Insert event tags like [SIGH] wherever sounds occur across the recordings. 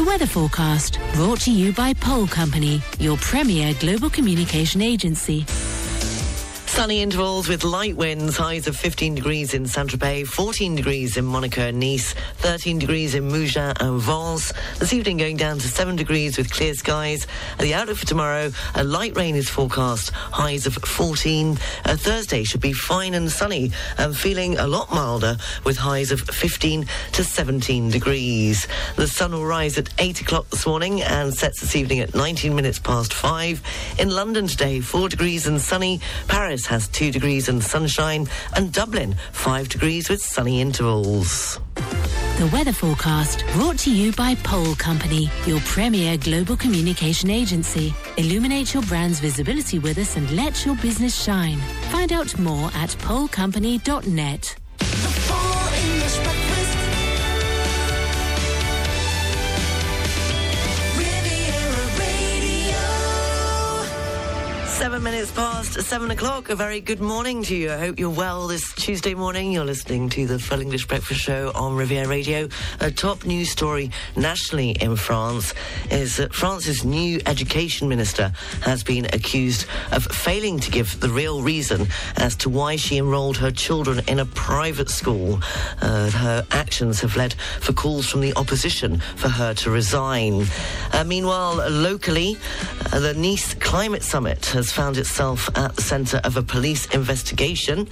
The weather forecast brought to you by Pole Company, your premier global communication agency. Sunny intervals with light winds, highs of 15 degrees in Saint-Tropez, 14 degrees in Monaco and Nice, 13 degrees in Mougins and Vence. This evening going down to 7 degrees with clear skies. The outlook for tomorrow, a light rain is forecast, highs of 14. Uh, Thursday should be fine and sunny and feeling a lot milder with highs of 15 to 17 degrees. The sun will rise at 8 o'clock this morning and sets this evening at 19 minutes past 5. In London today, 4 degrees and sunny. Paris has 2 degrees and sunshine, and Dublin 5 degrees with sunny intervals. The weather forecast brought to you by Pole Company, your premier global communication agency. Illuminate your brand's visibility with us and let your business shine. Find out more at polecompany.net. Seven minutes past seven o'clock. A very good morning to you. I hope you're well this Tuesday morning. You're listening to the Full English Breakfast Show on Riviera Radio. A top news story nationally in France is that France's new education minister has been accused of failing to give the real reason as to why she enrolled her children in a private school. Uh, her actions have led for calls from the opposition for her to resign. Uh, meanwhile, locally, uh, the Nice Climate Summit has found itself at the centre of a police investigation.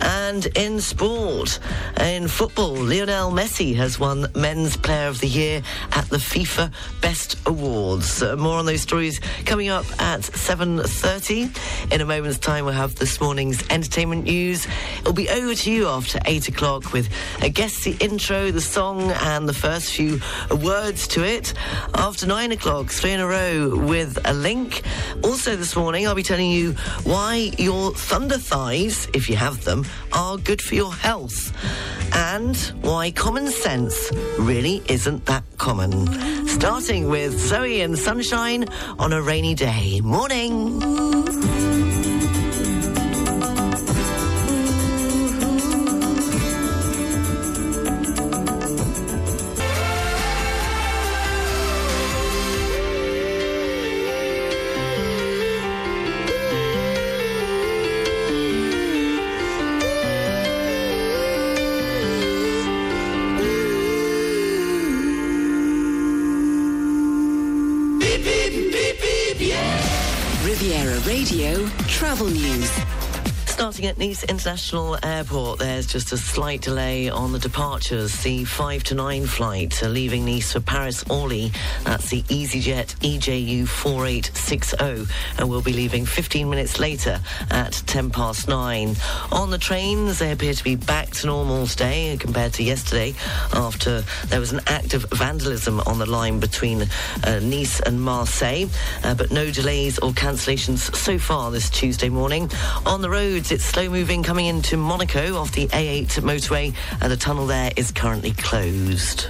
And in sport, in football, Lionel Messi has won Men's Player of the Year at the FIFA Best Awards. Uh, more on those stories coming up at 7.30. In a moment's time, we'll have this morning's entertainment news. It'll be over to you after 8 o'clock with, I guess, the intro, the song, and the first few words to it. After 9 o'clock, three in a row with a link. Also this morning, I'll be telling you why your thunder thighs, if you have them, are good for your health. And why common sense really isn't that common. Starting with Zoe and Sunshine on a rainy day. Morning. At Nice International Airport, there's just a slight delay on the departures. The 5 to 9 flight leaving Nice for Paris Orly. That's the EasyJet EJU 4860 and will be leaving 15 minutes later at 10 past 9. On the trains, they appear to be back to normal today compared to yesterday after there was an act of vandalism on the line between uh, Nice and Marseille, uh, but no delays or cancellations so far this Tuesday morning. On the roads, it's slow moving coming into Monaco off the A8 motorway, and the tunnel there is currently closed.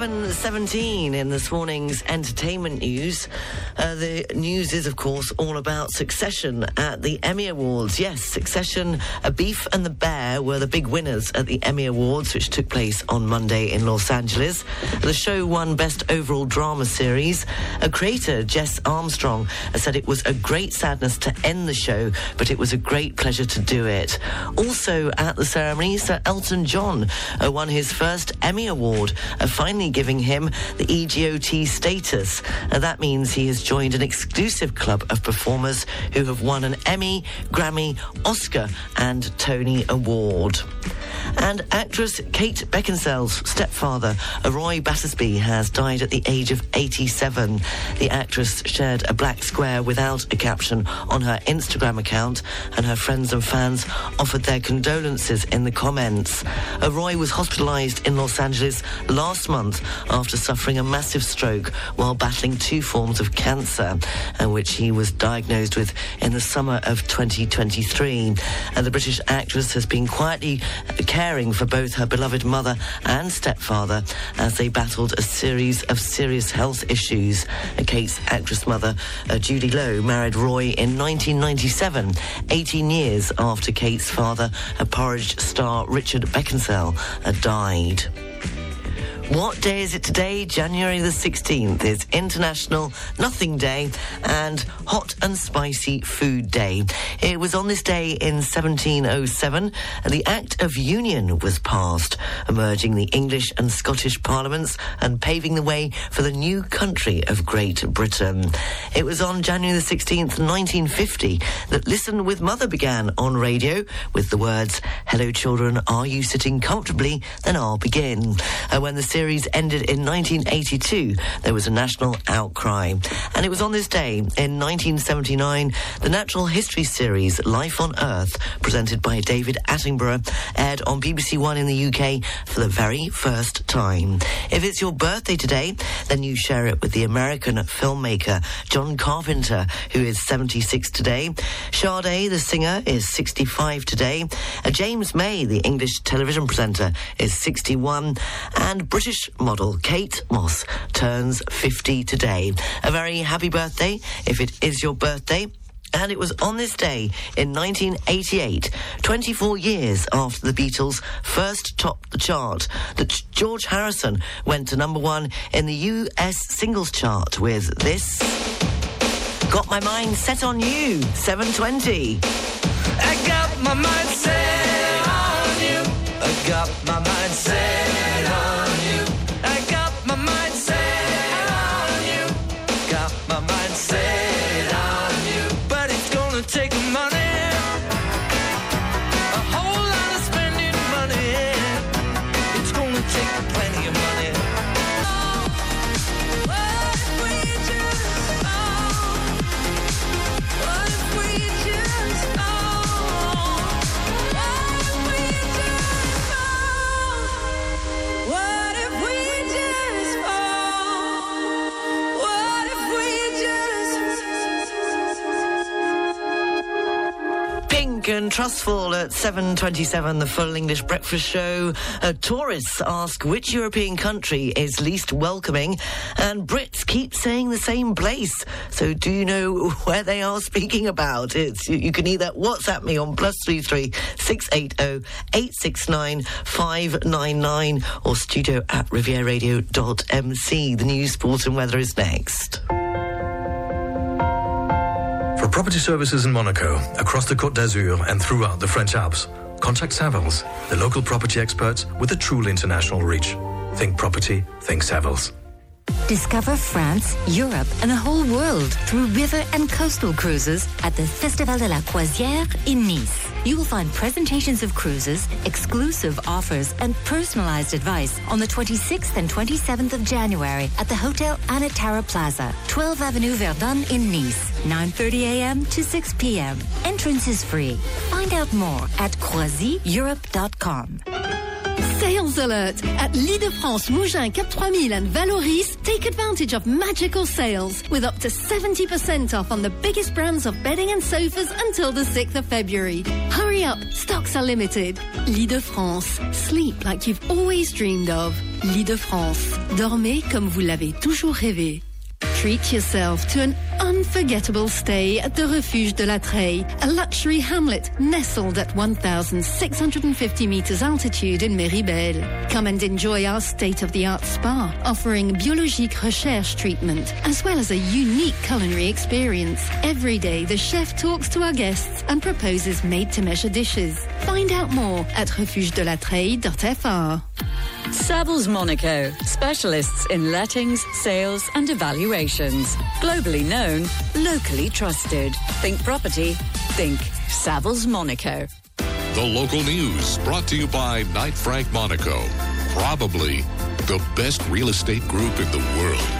Seven seventeen in this morning's entertainment news. Uh, the news is, of course, all about Succession at the Emmy Awards. Yes, Succession, A Beef and the Bear were the big winners at the Emmy Awards, which took place on Monday in Los Angeles. The show won Best Overall Drama Series. A creator, Jess Armstrong, said it was a great sadness to end the show, but it was a great pleasure to do it. Also at the ceremony, Sir Elton John uh, won his first Emmy Award, uh, finally giving him the EGOT status. Uh, that means he has joined an exclusive club of performers who have won an Emmy, Grammy, Oscar, and Tony Award. And actress Kate Beckinsale's stepfather, Roy Battersby, has died at the age of 87. The actress shared a black square without a caption on her Instagram account, and her friends and fans offered their condolences in the comments. Uh, Roy was hospitalized in Los Angeles last month after suffering a massive stroke while battling two forms of cancer, uh, which he was diagnosed with in the summer of 2023. And the British actress has been quietly caring for both her beloved mother and stepfather as they battled a series of serious health issues. Kate's actress mother, uh, Judy Loe, married Roy in 1997, 18 years after Kate's father, a Porridge star Richard Beckinsale, uh, died. What day is it today? January the 16th is International Nothing Day and Hot and Spicy Food Day. It was on this day in 1707 the Act of Union was passed, merging the English and Scottish parliaments and paving the way for the new country of Great Britain. It was on January the 16th, 1950 that Listen with Mother began on radio with the words, Hello children, are you sitting comfortably? Then I'll begin. Uh, when the series ended in 1982, there was a national outcry. And it was on this day, in 1979, the natural history series Life on Earth, presented by David Attenborough, aired on BBC One in the UK for the very first time. If it's your birthday today, then you share it with the American filmmaker John Carpenter, who is 76 today. Sade, the singer, is 65 today. Uh, James May, the English television presenter, is 61. And British British model Kate Moss turns 50 today. A very happy birthday if it is your birthday. And it was on this day in 1988, 24 years after the Beatles first topped the chart, that George Harrison went to number one in the US singles chart with this. Got my mind set on you, 720. I got my mind set on you. I got my mind and Trustful at 7.27, the full English breakfast show. Uh, tourists ask which European country is least welcoming, and Brits keep saying the same place. So do you know [LAUGHS] where they are speaking about? It's You, you can either WhatsApp me on plus three three six eight zero oh eight six nine five nine nine or studio at rivieradio.mc. The news, sport and weather is next. For property services in Monaco, across the Côte d'Azur, and throughout the French Alps, contact Savills, the local property experts with a truly international reach. Think property, think Savills. Discover France, Europe, and the whole world through river and coastal cruises at the Festival de la Croisière in Nice. You will find presentations of cruises, exclusive offers, and personalized advice on the 26th and 27th of January at the Hotel Anantara Plaza, 12 Avenue Verdun in Nice, 9.30 a.m. to 6 p.m. Entrance is free. Find out more at croisieurope.com. Sales alert! At L'Île-de-France, Mougins Cap 3000 and Valoris, take advantage of magical sales with up to 70% off on the biggest brands of bedding and sofas until the 6th of February. Hurry up, stocks are limited. L'Île-de-France, sleep like you've always dreamed of. L'Île-de-France, dormez comme vous l'avez toujours rêvé. Treat yourself to an unforgettable stay at the Refuge de la Treille, a luxury hamlet nestled at 1,650 meters altitude in Méribel. Come and enjoy our state-of-the-art spa, offering biologique recherche treatment, as well as a unique culinary experience. Every day, the chef talks to our guests and proposes made-to-measure dishes. Find out more at refugedelaTreille.fr. Savills Monaco, specialists in lettings, sales, and evaluations. Globally known, locally trusted. Think property, think Savills Monaco. The local news brought to you by Knight Frank Monaco. Probably the best real estate group in the world.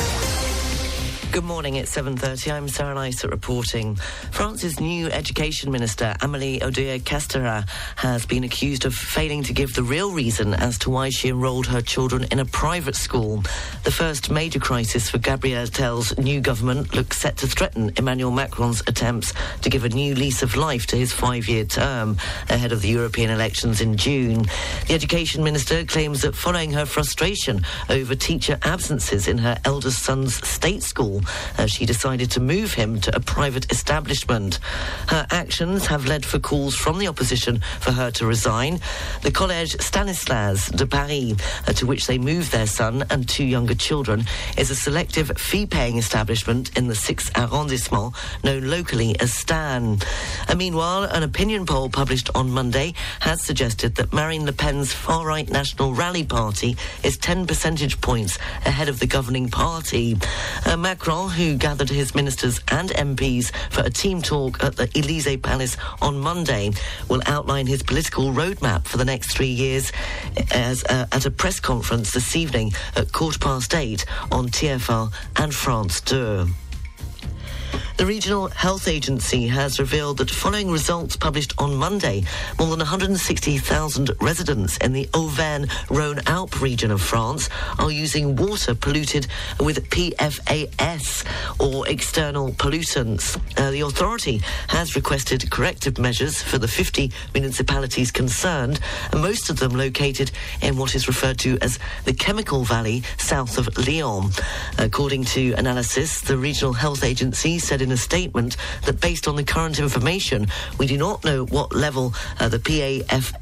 Good morning, it's 7.30. I'm Sarah Nicer reporting. France's new education minister, Amélie Oudéa-Castéra, has been accused of failing to give the real reason as to why she enrolled her children in a private school. The first major crisis for Gabriel Attal's new government looks set to threaten Emmanuel Macron's attempts to give a new lease of life to his five-year term ahead of the European elections in June. The education minister claims that following her frustration over teacher absences in her eldest son's state school, as she decided to move him to a private establishment. Her actions have led for calls from the opposition for her to resign. The Collège Stanislas de Paris, uh, to which they moved their son and two younger children, is a selective fee-paying establishment in the 6th arrondissement, known locally as Stan. Uh, meanwhile, an opinion poll published on Monday has suggested that Marine Le Pen's far-right National Rally Party is 10 percentage points ahead of the governing party. Uh, Macron Macron, who gathered his ministers and MPs for a team talk at the Elysee Palace on Monday, will outline his political roadmap for the next three years as, uh, at a press conference this evening at quarter past eight on TF1 and France 2. The Regional Health Agency has revealed that following results published on Monday, more than 160,000 residents in the Auvergne-Rhône-Alpes region of France are using water polluted with PFAS or external pollutants. Uh, the authority has requested corrective measures for the 50 municipalities concerned, most of them located in what is referred to as the Chemical Valley south of Lyon. According to analysis, the Regional Health Agency said in a statement that based on the current information, we do not know what level uh, the PAF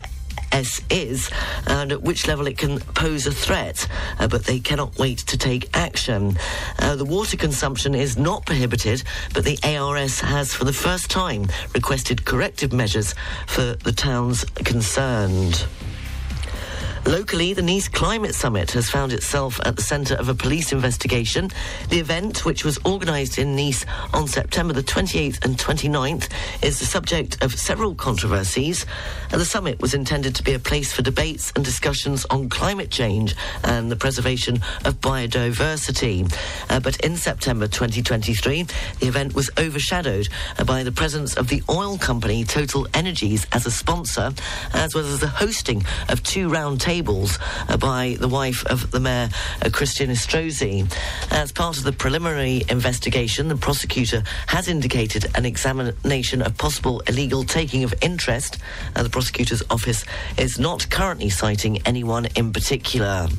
S is and at which level it can pose a threat, uh, but they cannot wait to take action. Uh, the water consumption is not prohibited, but the ARS has for the first time requested corrective measures for the towns concerned. Locally, the Nice Climate Summit has found itself at the centre of a police investigation. The event, which was organised in Nice on September the 28th and 29th, is the subject of several controversies. And the summit was intended to be a place for debates and discussions on climate change and the preservation of biodiversity. Uh, but in September 2023, the event was overshadowed by the presence of the oil company Total Energies as a sponsor, as well as the hosting of two round tables uh, by the wife of the mayor, uh, Christian Estrosi. As part of the preliminary investigation, the prosecutor has indicated an examination of possible illegal taking of interest. Uh, the prosecutor's office is not currently citing anyone in particular.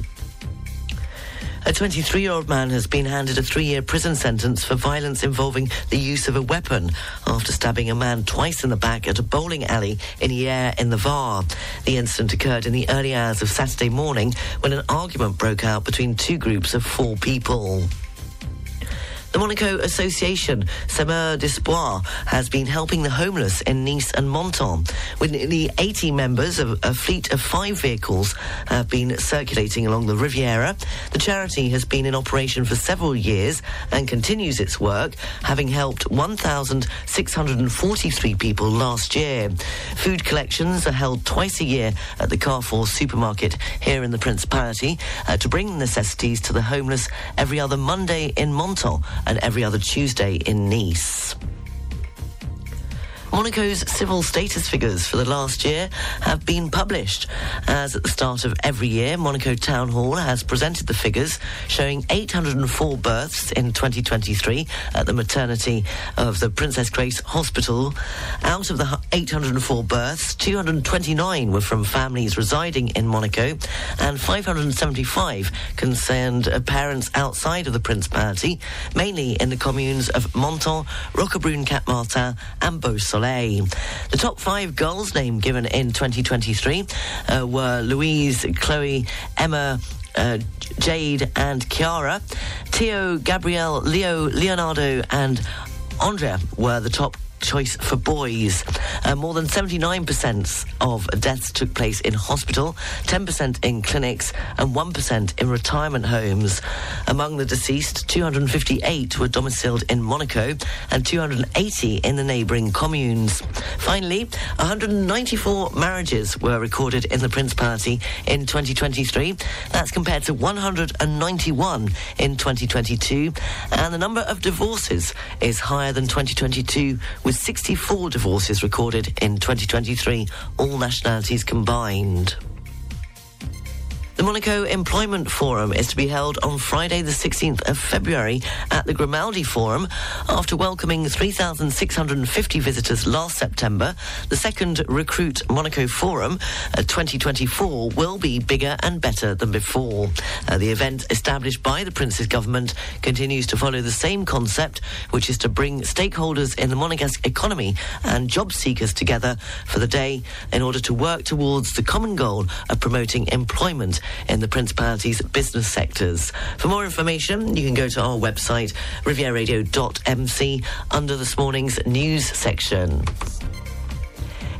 A 23 year old man has been handed a three year prison sentence for violence involving the use of a weapon after stabbing a man twice in the back at a bowling alley in Hyères in the Var. The incident occurred in the early hours of Saturday morning when an argument broke out between two groups of four people. The Monaco Association, Semeur d'Espoir, has been helping the homeless in Nice and Menton. With nearly 80 members, of a fleet of five vehicles have been circulating along the Riviera. The charity has been in operation for several years and continues its work, having helped 1,643 people last year. Food collections are held twice a year at the Carrefour supermarket here in the Principality uh, to bring necessities to the homeless every other Monday in Menton and every other Tuesday in Nice. Monaco's civil status figures for the last year have been published. As at the start of every year, Monaco Town Hall has presented the figures showing 804 births in 2023 at the maternity of the Princess Grace Hospital. Out of the 804 births, 229 were from families residing in Monaco and 575 concerned parents outside of the Principality, mainly in the communes of Menton, Roquebrune, Cap Martin and Beausoleil. The top five girls' name given in 2023 uh, were Louise, Chloe, Emma, uh, Jade, and Chiara. Theo, Gabrielle, Leo, Leonardo, and Andrea were the top choice for boys. Uh, more than 79% of deaths took place in hospital, 10% in clinics, and 1% in retirement homes. Among the deceased, 258 were domiciled in Monaco and 280 in the neighbouring communes. Finally, 194 marriages were recorded in the Principality in 2023. That's compared to 191 in 2022. And the number of divorces is higher than 2022, with 64 divorces recorded in 2023, all nationalities combined. The Monaco Employment Forum is to be held on Friday, the 16th of February at the Grimaldi Forum. After welcoming 3,650 visitors last September, the second Recruit Monaco Forum uh, 2024 will be bigger and better than before. Uh, the event, established by the Prince's government, continues to follow the same concept, which is to bring stakeholders in the Monegasque economy and job seekers together for the day in order to work towards the common goal of promoting employment in the Principality's business sectors. For more information, you can go to our website, rivieradio.mc, under this morning's news section.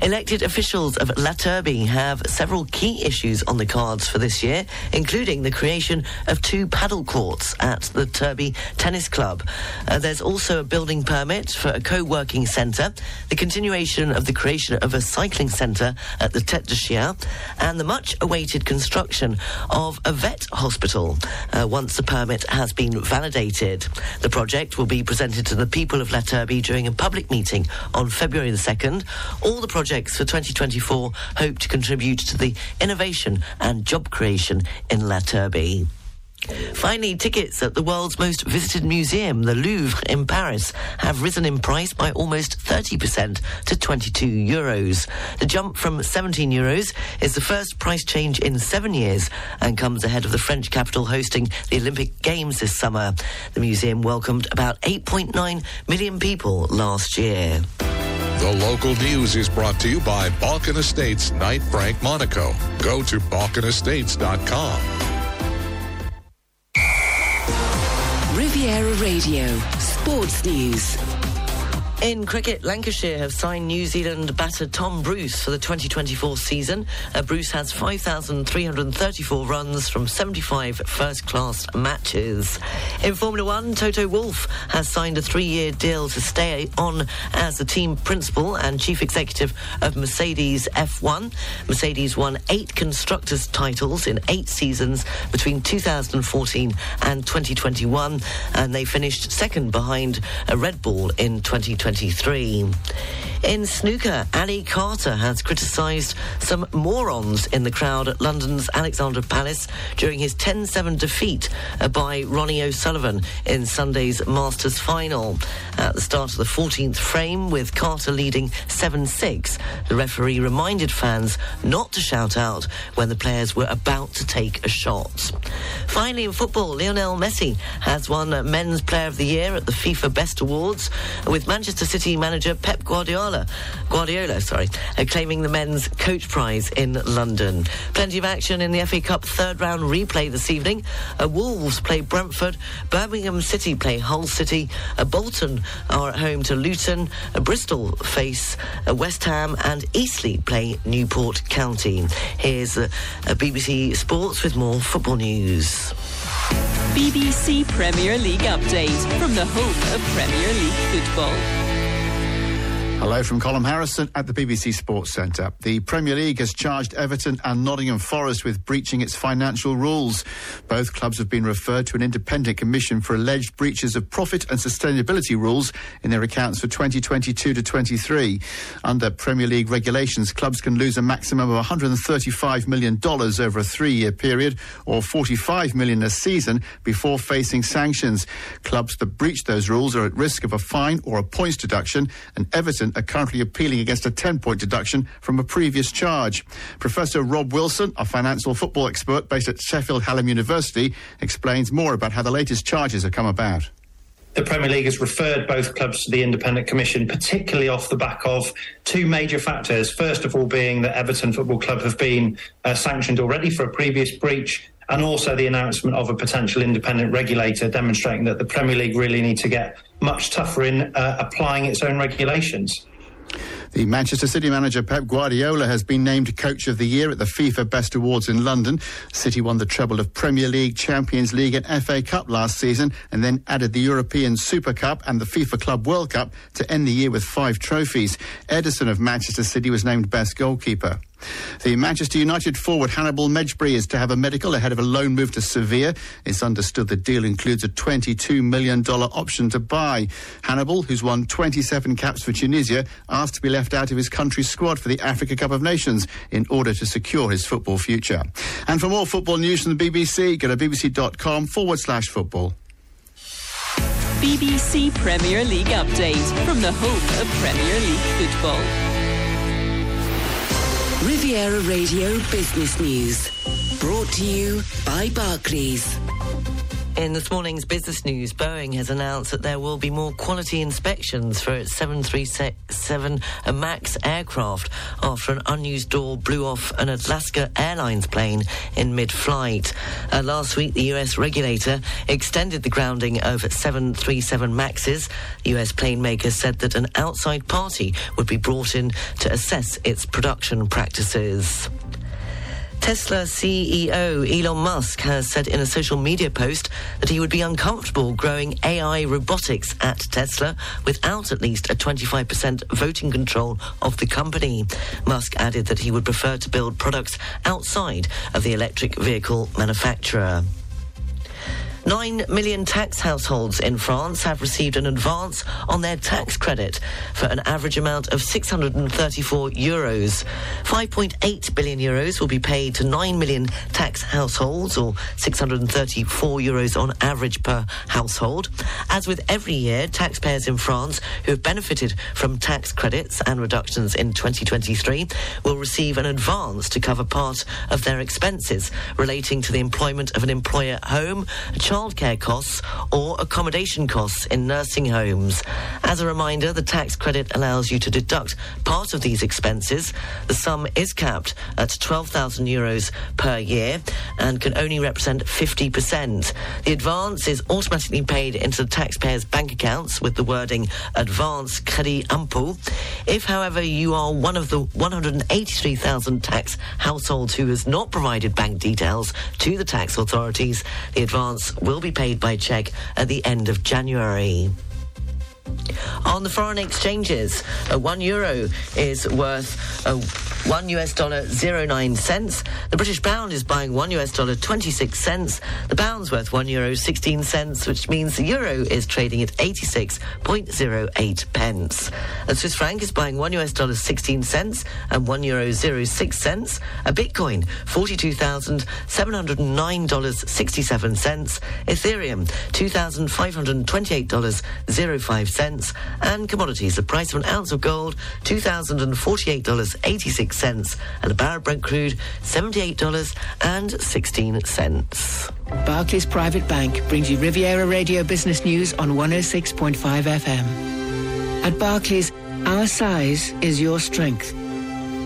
Elected officials of La Turbie have several key issues on the cards for this year, including the creation of two paddle courts at the Turbie Tennis Club. Uh, there's also a building permit for a co-working centre, the continuation of the creation of a cycling centre at the Tête de Chien, and the much-awaited construction of a vet hospital uh, once the permit has been validated. The project will be presented to the people of La Turbie during a public meeting on February the 2nd. All the projects for 2024 hope to contribute to the innovation and job creation in La Turbie. Finally, tickets at the world's most visited museum, the Louvre in Paris, have risen in price by almost 30% to 22 euros. The jump from 17 euros is the first price change in seven years and comes ahead of the French capital hosting the Olympic Games this summer. The museum welcomed about 8.9 million people last year. The local news is brought to you by Balkan Estates Knight Frank Monaco. Go to balkanestates.com. Riviera Radio, Sports News. In cricket, Lancashire have signed New Zealand batter Tom Bruce for the 2024 season. Uh, Bruce has 5,334 runs from 75 first-class matches. In Formula One, Toto Wolff has signed a three-year deal to stay on as the team principal and chief executive of Mercedes F1. Mercedes won eight constructors' titles in eight seasons between 2014 and 2021, and they finished second behind a Red Bull in 2020. 2023. In snooker, Ali Carter has criticised some morons in the crowd at London's Alexandra Palace during his 10 7 defeat by Ronnie O'Sullivan in Sunday's Masters final. At the start of the 14th frame, with Carter leading 7 6, the referee reminded fans not to shout out when the players were about to take a shot. Finally, in football, Lionel Messi has won Men's Player of the Year at the FIFA Best Awards, with Manchester City manager Pep Guardiola, Guardiola, sorry, uh, claiming the men's coach prize in London. Plenty of action in the FA Cup third round replay this evening. Uh, Wolves play Brentford, Birmingham City play Hull City, uh, Bolton are at home to Luton, uh, Bristol face uh, West Ham, and Eastleigh play Newport County. Here's uh, BBC Sports with more football news. BBC Premier League update from the home of Premier League football. Hello from Colin Harrison at the BBC Sports Centre. The Premier League has charged Everton and Nottingham Forest with breaching its financial rules. Both clubs have been referred to an independent commission for alleged breaches of profit and sustainability rules in their accounts for 2022 to 23. Under Premier League regulations, clubs can lose a maximum of $135 million over a three-year period or 45 million a season before facing sanctions. Clubs that breach those rules are at risk of a fine or a points deduction, and Everton are currently appealing against a 10 point deduction from a previous charge. Professor Rob Wilson, a financial football expert based at Sheffield Hallam University, explains more about how the latest charges have come about. The Premier League has referred both clubs to the Independent Commission, particularly off the back of two major factors. First of all, being that Everton Football Club have been uh, sanctioned already for a previous breach and also the announcement of a potential independent regulator demonstrating that the Premier League really need to get much tougher in uh, applying its own regulations. The Manchester City manager Pep Guardiola has been named Coach of the Year at the FIFA Best Awards in London. City won the treble of Premier League, Champions League, and FA Cup last season, and then added the European Super Cup and the FIFA Club World Cup to end the year with five trophies. Ederson of Manchester City was named Best Goalkeeper. The Manchester United forward Hannibal Mejbri is to have a medical ahead of a loan move to Sevilla. It's understood the deal includes a $22 million option to buy. Hannibal, who's won 27 caps for Tunisia, asked to be left out of his country's squad for the Africa Cup of Nations in order to secure his football future. And for more football news from the BBC, go to bbc.com forward slash football. BBC Premier League update from the home of Premier League football. Riviera Radio Business News. Brought to you by Barclays. In this morning's business news, Boeing has announced that there will be more quality inspections for its 737 MAX aircraft after an unused door blew off an Alaska Airlines plane in mid flight. Uh, last week, the US regulator extended the grounding of 737 MAXs. US plane makers said that an outside party would be brought in to assess its production practices. Tesla CEO Elon Musk has said in a social media post that he would be uncomfortable growing AI robotics at Tesla without at least a 25% voting control of the company. Musk added that he would prefer to build products outside of the electric vehicle manufacturer. Nine million tax households in France have received an advance on their tax credit for an average amount of 634 euros. 5.8 billion euros will be paid to 9 million tax households, or 634 euros on average per household. As with every year, taxpayers in France who have benefited from tax credits and reductions in 2023 will receive an advance to cover part of their expenses relating to the employment of an employer at home, childcare costs or accommodation costs in nursing homes. As a reminder, the tax credit allows you to deduct part of these expenses. The sum is capped at 12,000 euros per year and can only represent 50%. The advance is automatically paid into the taxpayer's bank accounts with the wording advance credit impôt. If, however, you are one of the 183,000 tax households who has not provided bank details to the tax authorities, the advance will be paid by cheque at the end of January. On the foreign exchanges, uh, one euro is worth uh, one US dollar zero nine cents. The British pound is buying one US dollar twenty six cents. The pound's worth one euro sixteen cents, which means the euro is trading at eighty six point zero eight pence. A Swiss franc is buying one US dollar sixteen cents and one euro zero six cents. A Bitcoin forty two thousand seven hundred nine dollars sixty seven cents. Ethereum two thousand five hundred twenty eight dollars zero five cents. And commodities, the price of an ounce of gold two thousand and forty eight dollars eighty six cents, and a barrel of Brent crude $78.16. Barclays Private Bank brings you Riviera Radio Business News on 106.5 FM. At Barclays, our size is your strength.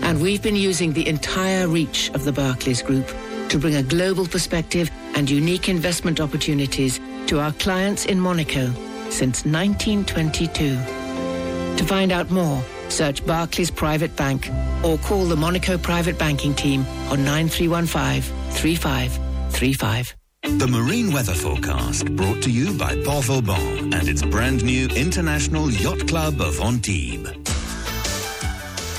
And we've been using the entire reach of the Barclays Group to bring a global perspective and unique investment opportunities to our clients in Monaco since 1922. To find out more, search Barclays Private Bank or call the Monaco Private Banking Team on 9315 3535. The Marine Weather Forecast brought to you by Port Vauban and its brand new International Yacht Club of Antibes.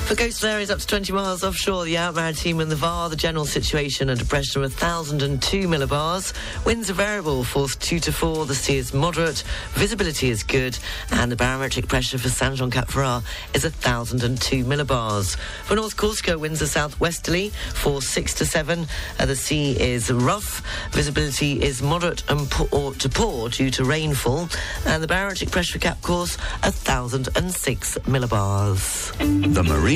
For coastal areas up to 20 miles offshore, the Alpes-Maritimes and the VAR, the general situation and pressure of 1,002 millibars. Winds are variable, force 2 to 4. The sea is moderate. Visibility is good. And the barometric pressure for Saint Jean Cap Ferrat is 1,002 millibars. For North Corsica, winds are southwesterly, force 6 to 7. Uh, the sea is rough. Visibility is moderate and poor to poor due to rainfall. And the barometric pressure for Cap Corse, 1,006 millibars. The Marine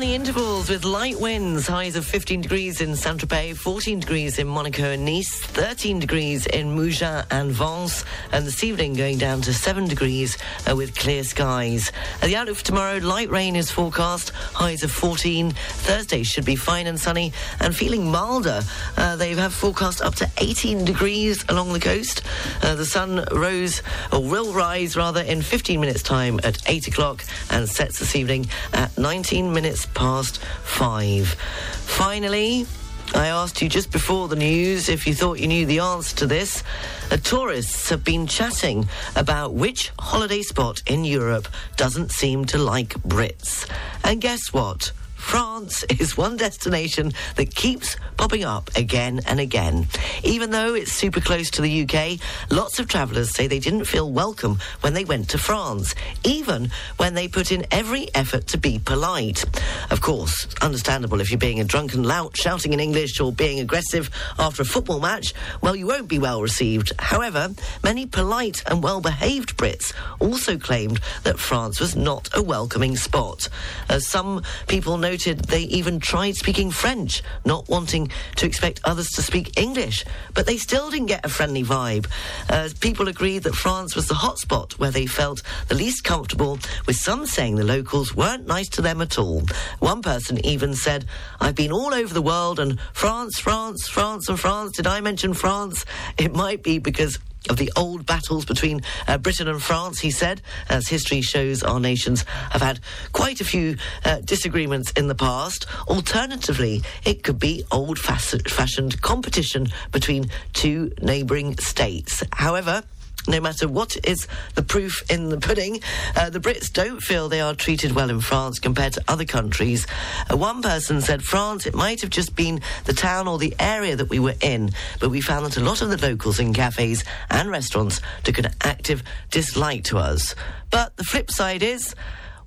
Sunny intervals with light winds, highs of 15 degrees in Saint Tropez, 14 degrees in Monaco and Nice, 13 degrees in Mougins and Vence, and this evening going down to 7 degrees uh, with clear skies. At the outlook for tomorrow, light rain is forecast, highs of 14. Thursday should be fine and sunny and feeling milder. Uh, they have forecast up to 18 degrees along the coast. Uh, the sun rose, or will rise rather, in 15 minutes' time at 8 o'clock and sets this evening at 19 minutes past 5. Finally, I asked you just before the news if you thought you knew the answer to this. Uh, tourists have been chatting about which holiday spot in Europe doesn't seem to like Brits. And guess what? France is one destination that keeps popping up again and again. Even though it's super close to the UK, lots of travellers say they didn't feel welcome when they went to France, even when they put in every effort to be polite. Of course, understandable if you're being a drunken lout shouting in English or being aggressive after a football match, well, you won't be well received. However, many polite and well behaved Brits also claimed that France was not a welcoming spot. As some people noted they even tried speaking French, not wanting to expect others to speak English. But they still didn't get a friendly vibe. Uh, people agreed that France was the hotspot where they felt the least comfortable, with some saying the locals weren't nice to them at all. One person even said, I've been all over the world and France, France, France, and France. Did I mention France? It might be because of the old battles between uh, Britain and France, he said, as history shows our nations have had quite a few uh, disagreements in the past. Alternatively, it could be old fashioned competition between two neighbouring states. However, no matter what is the proof in the pudding, uh, the Brits don't feel they are treated well in France compared to other countries. Uh, one person said France, it might have just been the town or the area that we were in, but we found that a lot of the locals in cafes and restaurants took an active dislike to us. But the flip side is,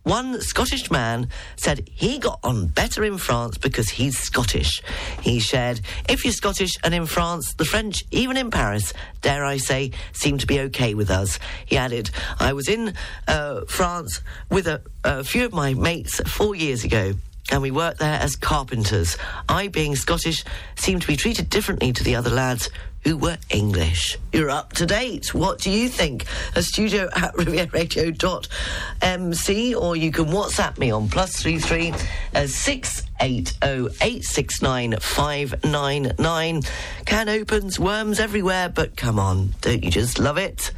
one Scottish man said he got on better in France because he's Scottish. He shared, if you're Scottish and in France, the French, even in Paris, dare I say, seem to be okay with us. He added, I was in uh, France with a, a few of my mates four years ago and we worked there as carpenters. I, being Scottish, seemed to be treated differently to the other lads who were English. You're up to date. What do you think? A studio at [LAUGHS] rivieradio.mc or you can WhatsApp me on plus three three uh, six eight oh eight six nine five nine nine. Can opens, worms everywhere, but come on, don't you just love it?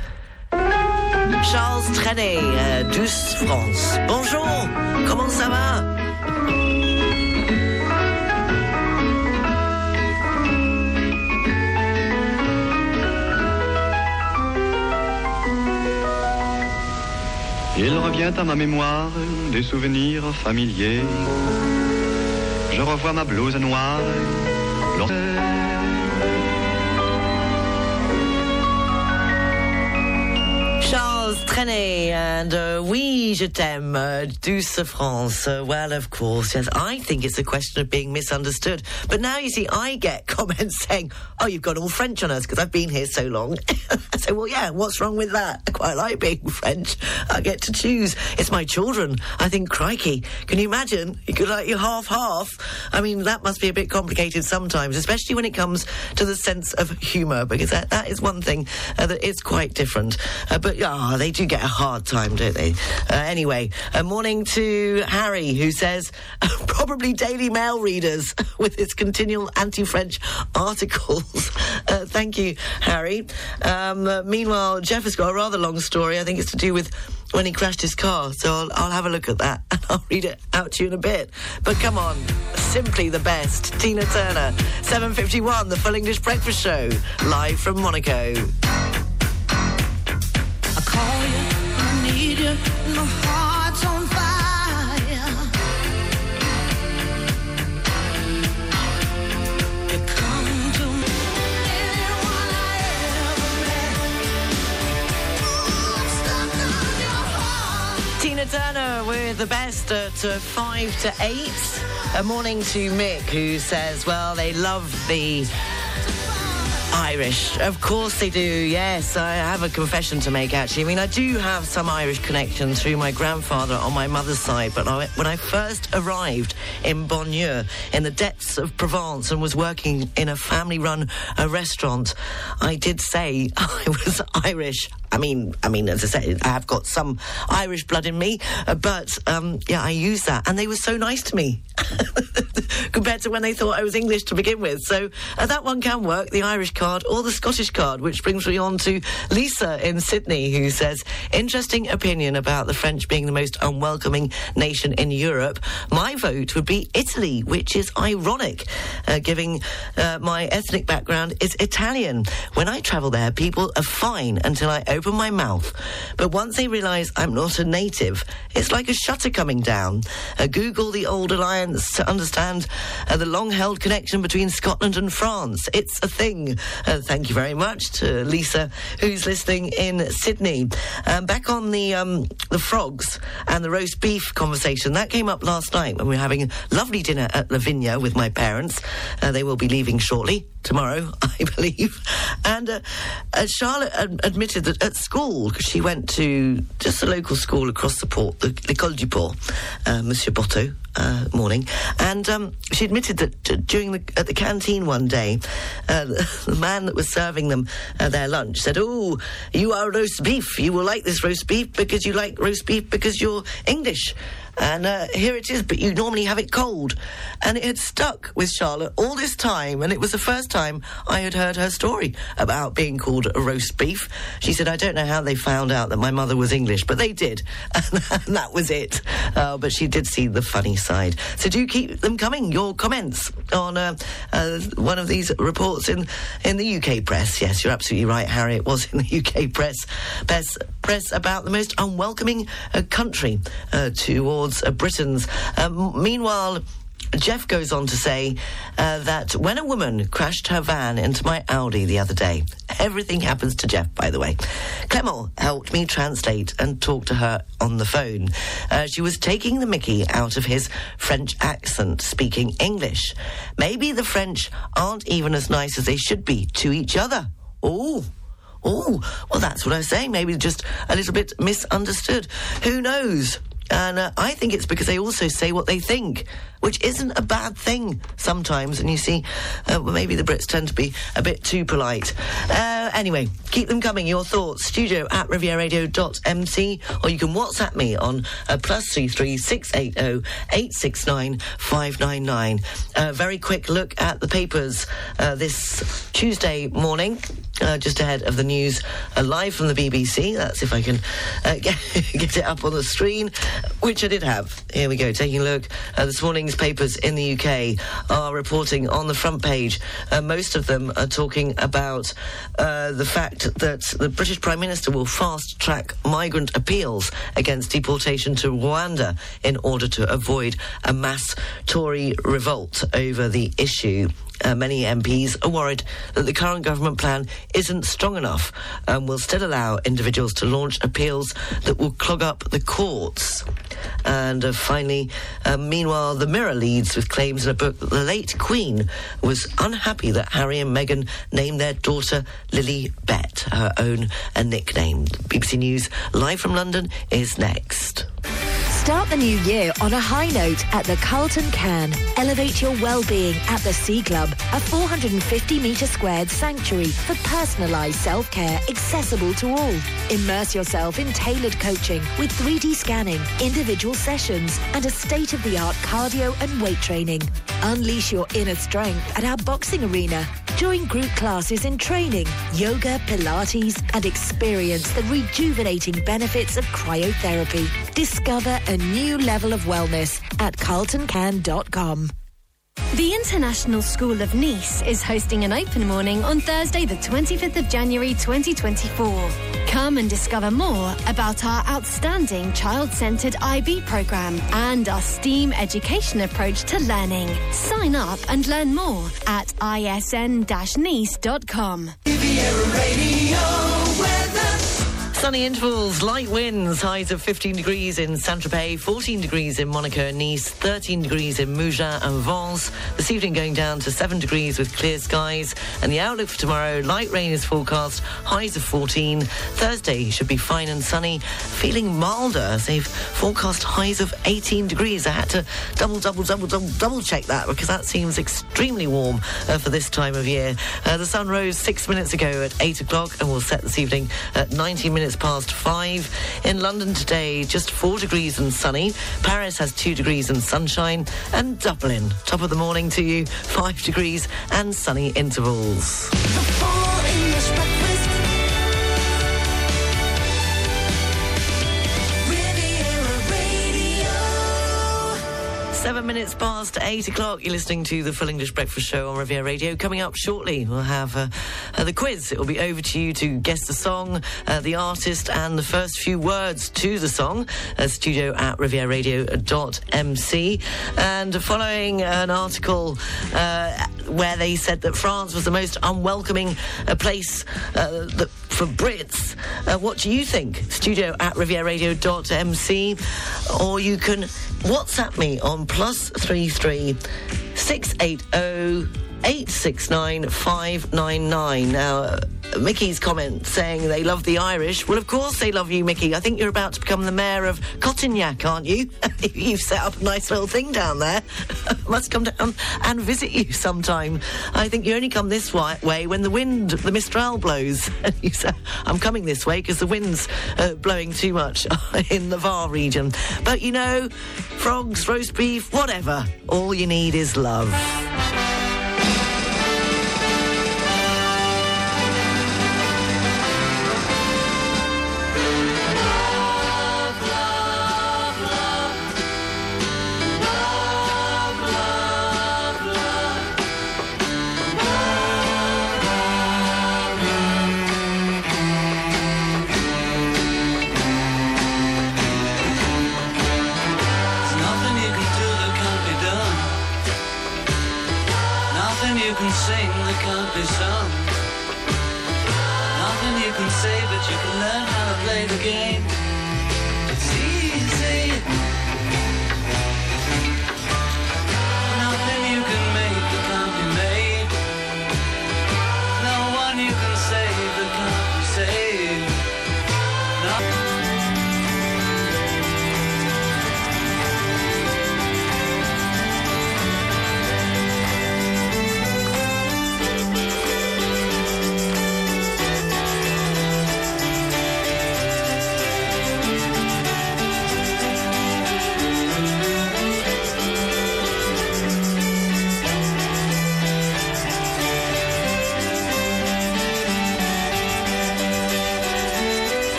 Charles Trenet, uh, Douce France. Bonjour, comment ça va? Il revient à ma mémoire des souvenirs familiers. Je revois ma blouse noire. Charles Trenet and uh, Oui, je t'aime, uh, Douce France. Uh, well, of course, yes. I think it's a question of being misunderstood. But now you see, I get [LAUGHS] comments saying, oh, you've got all French on us because I've been here so long. [LAUGHS] I say, well, yeah, what's wrong with that? I quite like being [LAUGHS] French. I get to choose. It's my children. I think, crikey, can you imagine? You could like you half half. I mean, that must be a bit complicated sometimes, especially when it comes to the sense of humour, because that, that is one thing uh, that is quite different. Uh, but ah, they do get a hard time, don't they? Uh, anyway, a morning to Harry, who says [LAUGHS] probably Daily Mail readers [LAUGHS] with his continual anti-French articles. [LAUGHS] Uh, thank you, Harry. Um, meanwhile, Jeff has got a rather long story. I think it's to do with when he crashed his car. So I'll, I'll have a look at that and I'll read it out to you in a bit. But come on, simply the best. Tina Turner, 7:51, the Full English Breakfast Show, live from Monaco. With the best at uh, five to eight. A morning to Mick, who says, well, they love the Irish. Of course they do, yes. I have a confession to make, actually. I mean, I do have some Irish connection through my grandfather on my mother's side, but I, when I first arrived in Bonnieux, in the depths of Provence, and was working in a family run uh, restaurant, I did say [LAUGHS] I was Irish. I mean, I mean, as I said, I have got some Irish blood in me, uh, but um, yeah, I use that, and they were so nice to me [LAUGHS] compared to when they thought I was English to begin with. So uh, that one can work, the Irish card or the Scottish card, which brings me on to Lisa in Sydney, who says, interesting opinion about the French being the most unwelcoming nation in Europe. My vote would be Italy, which is ironic, uh, given uh, my ethnic background is Italian. When I travel there, people are fine until I open my mouth. But once they realise I'm not a native, it's like a shutter coming down. Uh, Google the old alliance to understand uh, the long held connection between Scotland and France. It's a thing. Uh, thank you very much to Lisa, who's listening in Sydney. Um, back on the um, the frogs and the roast beef conversation that came up last night when we were having a lovely dinner at Lavinia with my parents. Uh, they will be leaving shortly tomorrow, [LAUGHS] I believe. And uh, uh, Charlotte ad- admitted that at school, because she went to just a local school across the port, the L'École du Port, uh, Monsieur Botto, uh, morning, and um, she admitted that uh, during the at the canteen one day, uh, the, [LAUGHS] the man that was serving them uh, their lunch said, "Oh, you are roast beef. You will like this roast beef because you like roast beef because you're English." And uh, here it is, but you normally have it cold. And it had stuck with Charlotte all this time, and it was the first time I had heard her story about being called a roast beef. She said, I don't know how they found out that my mother was English, but they did. [LAUGHS] And that was it. Uh, but she did see the funny side. So do keep them coming, your comments on uh, uh, one of these reports in, in the UK press. Yes, you're absolutely right, Harry. It was [LAUGHS] in the UK press, press, press about the most unwelcoming uh, country uh, towards uh, Britons. Um, meanwhile, Jeff goes on to say uh, that when a woman crashed her van into my Audi the other day, everything happens to Jeff, by the way. Clemel helped me translate and talk to her on the phone. Uh, she was taking the mickey out of his French accent, speaking English. Maybe the French aren't even as nice as they should be to each other. Oh. Oh, well, that's what I was saying. Maybe just a little bit misunderstood. Who knows? And uh, I think it's because they also say what they think, which isn't a bad thing sometimes. And you see, uh, well, maybe the Brits tend to be a bit too polite. Uh, anyway, keep them coming. Your thoughts, studio at rivieradio.mc, or you can WhatsApp me on uh, plus three three six eight zero eight six nine five nine nine. A very quick look at the papers uh, this Tuesday morning. Uh, just ahead of the news, uh, live from the BBC. That's if I can uh, [LAUGHS] get, get it up on the screen, which I did have. Here we go, taking a look. Uh, this morning's papers in the UK are reporting on the front page. Uh, most of them are talking about uh, the fact that the British Prime Minister will fast track migrant appeals against deportation to Rwanda in order to avoid a mass Tory revolt over the issue. Uh, many MPs are worried that the current government plan isn't strong enough and will still allow individuals to launch appeals that will clog up the courts. And uh, finally, uh, meanwhile, the Mirror leads with claims in a book that the late Queen was unhappy that Harry and Meghan named their daughter Lily Bet, her own a nickname. BBC News live from London is next. Start the new year on a high note at the Carlton Cannes. Elevate your well-being at the Sea Club, a 450 metre squared sanctuary for personalised self-care accessible to all. Immerse yourself in tailored coaching with 3D scanning, individual sessions, and a state-of-the-art cardio and weight training. Unleash your inner strength at our boxing arena. Join group classes in training, yoga, Pilates, and experience the rejuvenating benefits of cryotherapy. Discover a new level of wellness at carltoncan.com. The International School of Nice is hosting an open morning on Thursday, the 25th of January 2024. Come and discover more about our outstanding child centered IB program and our STEAM education approach to learning. Sign up and learn more at isn nice.com. Sunny intervals, light winds, highs of 15 degrees in Saint-Tropez, 14 degrees in Monaco and Nice, 13 degrees in Mougins and Vence. This evening going down to 7 degrees with clear skies. And the outlook for tomorrow, light rain is forecast, highs of 14. Thursday should be fine and sunny, feeling milder as they've forecast highs of 18 degrees. I had to double, double, double, double, double check that because that seems extremely warm uh, for this time of year. Uh, the sun rose six minutes ago at 8 o'clock and will set this evening at 19 minutes past 5. In London today, just 4 degrees and sunny. Paris has 2 degrees and sunshine. And Dublin, top of the morning to you, 5 degrees and sunny intervals. Minutes past eight o'clock. You're listening to the Full English Breakfast Show on Riviera Radio. Coming up shortly, we'll have uh, uh, the quiz. It will be over to you to guess the song, uh, the artist, and the first few words to the song. Studio at rivieradio.mc. And following an article uh, where they said that France was the most unwelcoming uh, place uh, that, for Brits. Uh, what do you think? Studio at rivieradio.mc or you can WhatsApp me on plus three three six eight zero. 869 599. Now, uh, Mickey's comment saying they love the Irish. Well, of course they love you, Mickey. I think you're about to become the mayor of Cotignac, aren't you? [LAUGHS] You've set up a nice little thing down there. [LAUGHS] Must come down and visit you sometime. I think you only come this way when the wind, the Mistral blows. [LAUGHS] you say, I'm coming this way because the wind's uh, blowing too much in the Var region. But you know, frogs, roast beef, whatever. All you need is love.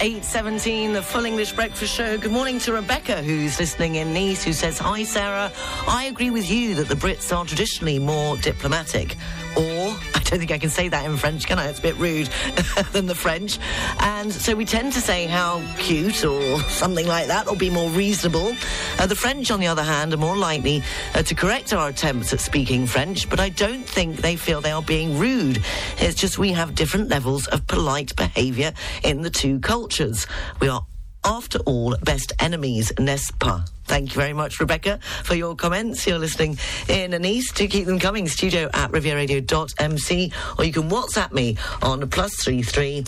8.17, the Full English Breakfast Show. Good morning to Rebecca, who's listening in Nice, who says, Hi, Sarah. I agree with you that the Brits are traditionally more diplomatic. Or, [LAUGHS] don't think I can say that in French, can I? It's a bit rude [LAUGHS] than the French. And so we tend to say how cute or something like that, or be more reasonable. Uh, the French, on the other hand, are more likely uh, to correct our attempts at speaking French, but I don't think they feel they are being rude. It's just we have different levels of polite behaviour in the two cultures. We are, after all, best enemies, n'est-ce pas? Thank you very much, Rebecca, for your comments. You're listening in Nice. Do keep them coming. Studio at rivieradio.mc or you can WhatsApp me on plus three three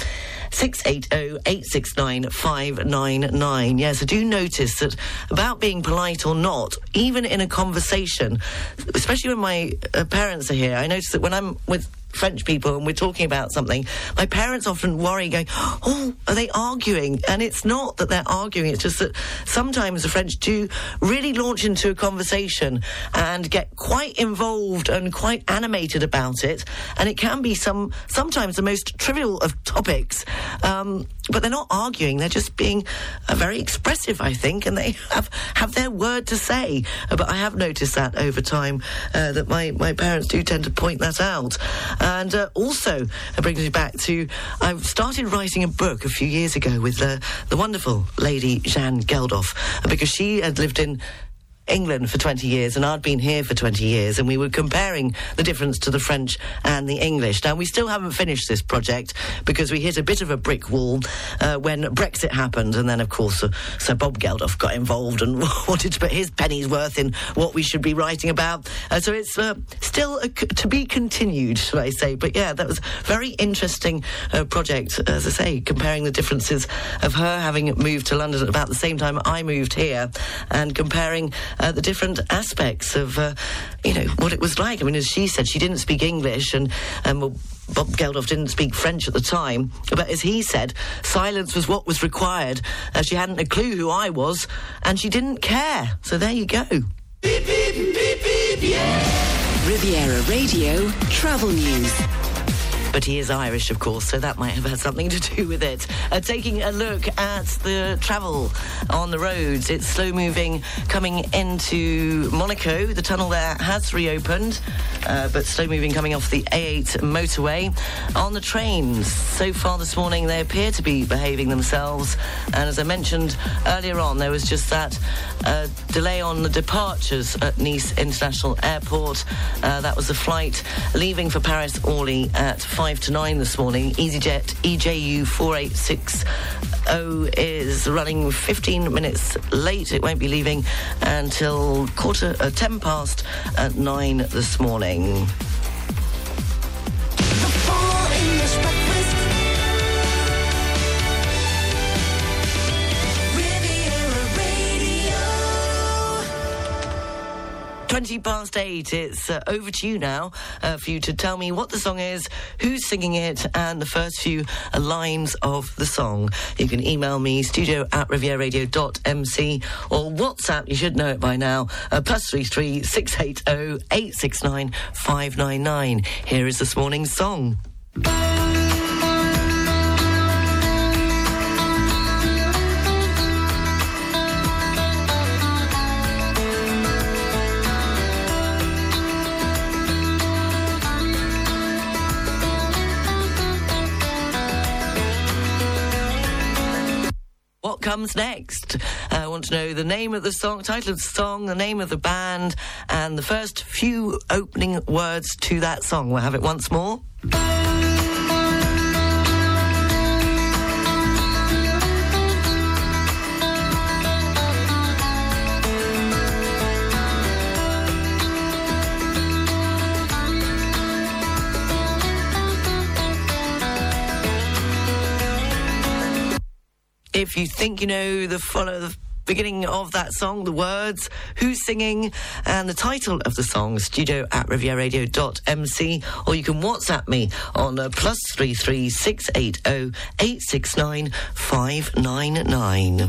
six eight oh eight six nine five nine nine. Yes, I do notice that about being polite or not, even in a conversation, especially when my uh, parents are here, I notice that when I'm with French people and we're talking about something, my parents often worry, going, Oh, are they arguing? And it's not that they're arguing, it's just that sometimes the French do really launch into a conversation and get quite involved and quite animated about it. And it can be some sometimes the most trivial of topics. Um, but they're not arguing, they're just being uh, very expressive, I think, and they have, have their word to say. Uh, but I have noticed that over time, uh, that my, my parents do tend to point that out. And uh, also, it brings me back to I started writing a book a few years ago with uh, the wonderful lady Jeanne Geldof because she had lived in England for 20 years and I'd been here for 20 years and we were comparing the difference to the French and the English. Now we still haven't finished this project because we hit a bit of a brick wall uh, when Brexit happened and then of course uh, Sir Bob Geldof got involved and [LAUGHS] wanted to put his pennies worth in what we should be writing about. Uh, so it's uh, still to be continued, should I say. But yeah, that was a very interesting uh, project, as I say, comparing the differences of her having moved to London at about the same time I moved here and comparing uh, the different aspects of, uh, you know, what it was like. I mean, as she said, she didn't speak English and, um, well, Bob Geldof didn't speak French at the time, but as he said, silence was what was required. Uh, she hadn't a clue who I was, and she didn't care. So there you go. Riviera Radio Travel News. But he is Irish, of course, so that might have had something to do with it. Uh, taking a look at the travel on the roads, it's slow moving coming into Monaco. The tunnel there has reopened, uh, but slow moving coming off the A8 motorway. On the trains, so far this morning, they appear to be behaving themselves. And as I mentioned earlier on, there was just that uh, delay on the departures at Nice International Airport. Uh, that was a flight leaving for Paris Orly at 5 to 9 this morning. EasyJet EJU 486 is running 15 minutes late. It won't be leaving until quarter uh, 10 past at 9 this morning. 20 past 8, it's uh, over to you now uh, for you to tell me what the song is, who's singing it, and the first few uh, lines of the song. You can email me, studio at rivieradio.mc, or WhatsApp, you should know it by now, uh, plus 33 680 869 599. Here is this morning's song. Comes next? Uh, I want to know the name of the song, title of the song, the name of the band, and the first few opening words to that song. We'll have it once more. If you think you know the follow the beginning of that song, the words, who's singing, and the title of the song, studio at rivieradio.mc, or you can WhatsApp me on uh, plus three three six eight zero eight six nine five nine nine.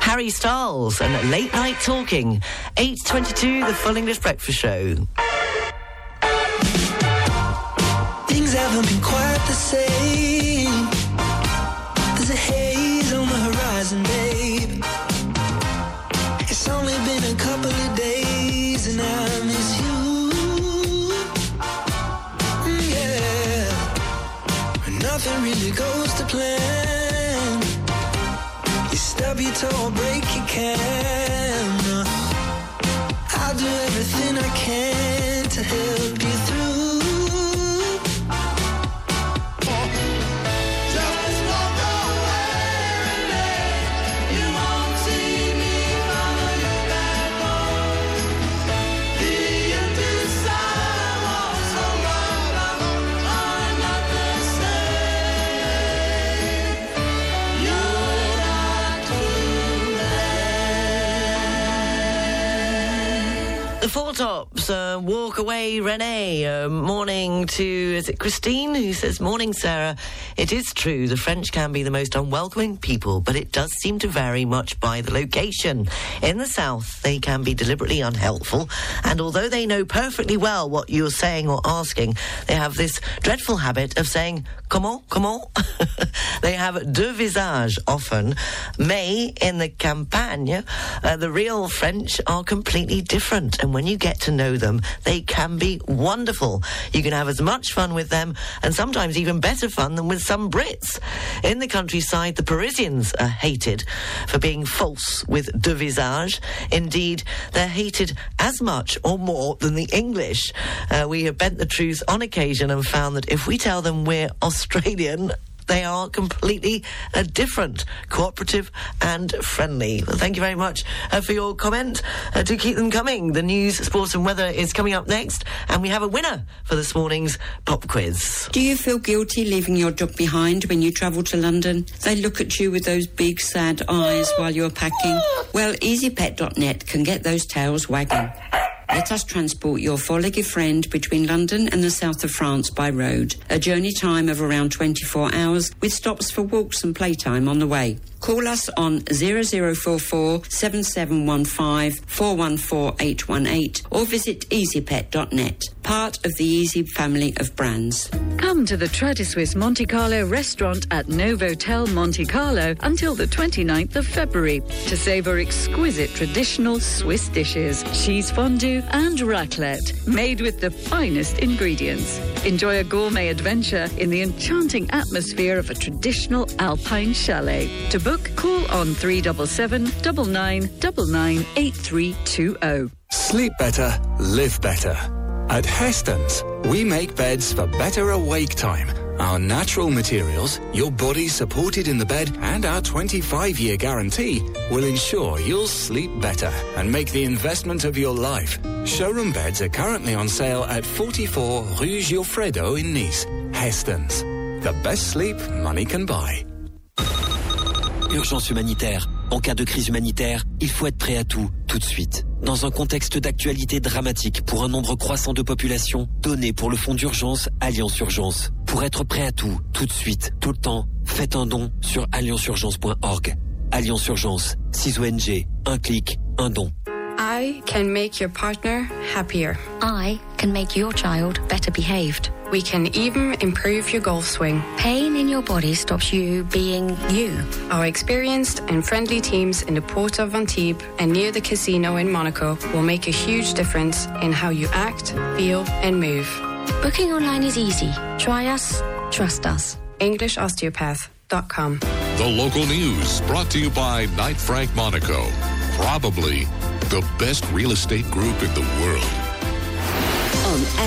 Harry Styles and Late Night Talking, 8.22, the Full English Breakfast Show. Things haven't been quite the same. Really goes to plan. You stub your toe break your can. The Tops, uh, Walk Away Renee. Uh, morning to, is it Christine who says, Morning, Sarah. It is true, the French can be the most unwelcoming people, but it does seem to vary much by the location. In the south, they can be deliberately unhelpful, and although they know perfectly well what you're saying or asking, they have this dreadful habit of saying, Comment, comment? [LAUGHS] they have deux visages often. Mais in the campagne, uh, the real French are completely different, and when you get to know them, they can be wonderful. You can have as much fun with them, and sometimes even better fun than with some Brits. In the countryside, the Parisians are hated for being false with de visage. Indeed, they're hated as much or more than the English. Uh, we have bent the truth on occasion and found that if we tell them we're [LAUGHS] Australian, they are completely uh, different, cooperative and friendly. Well, thank you very much uh, for your comment. Uh, do keep them coming. The news, sports and weather is coming up next, and we have a winner for this morning's pop quiz. Do you feel guilty leaving your job behind when you travel to London? They look at you with those big sad eyes while you're packing. Well, EasyPet.net can get those tails wagging. Let us transport your four-legged friend between London and the south of France by road. A journey time of around 24 hours with stops for walks and playtime on the way. Call us on 0044 7715 414 818 or visit easypet.net, part of the Easy family of brands. Come to the Tradiswiss Monte Carlo restaurant at Novotel Monte Carlo until the 29th of February to savour exquisite traditional Swiss dishes, cheese fondue and raclette, made with the finest ingredients. Enjoy a gourmet adventure in the enchanting atmosphere of a traditional alpine chalet. To book, call on 377 9999 8320. Sleep better, live better. At Hästens, we make beds for better awake time. Our natural materials, your body supported in the bed, and our 25 year guarantee will ensure you'll sleep better and make the investment of your life. Showroom beds are currently on sale at 44 Rue Gioffredo in Nice. Hästens, the best sleep money can buy. Urgence humanitaire. En cas de crise humanitaire, il faut être prêt à tout, tout de suite. Dans un contexte d'actualité dramatique pour un nombre croissant de populations, donnez pour le fonds d'urgence Alliance Urgence. Pour être prêt à tout, tout de suite, tout le temps, faites un don sur allianceurgence.org. Alliance Urgence, 6 ONG, un clic, un don. I can make your partner happier. I can make your child better behaved. We can even improve your golf swing. Pain in your body stops you being you. Our experienced and friendly teams in the port of Antibes and near the casino in Monaco will make a huge difference in how you act, feel, and move. Booking online is easy. Try us, trust us. EnglishOsteopath.com. The local news brought to you by Knight Frank Monaco. Probably the best real estate group in the world.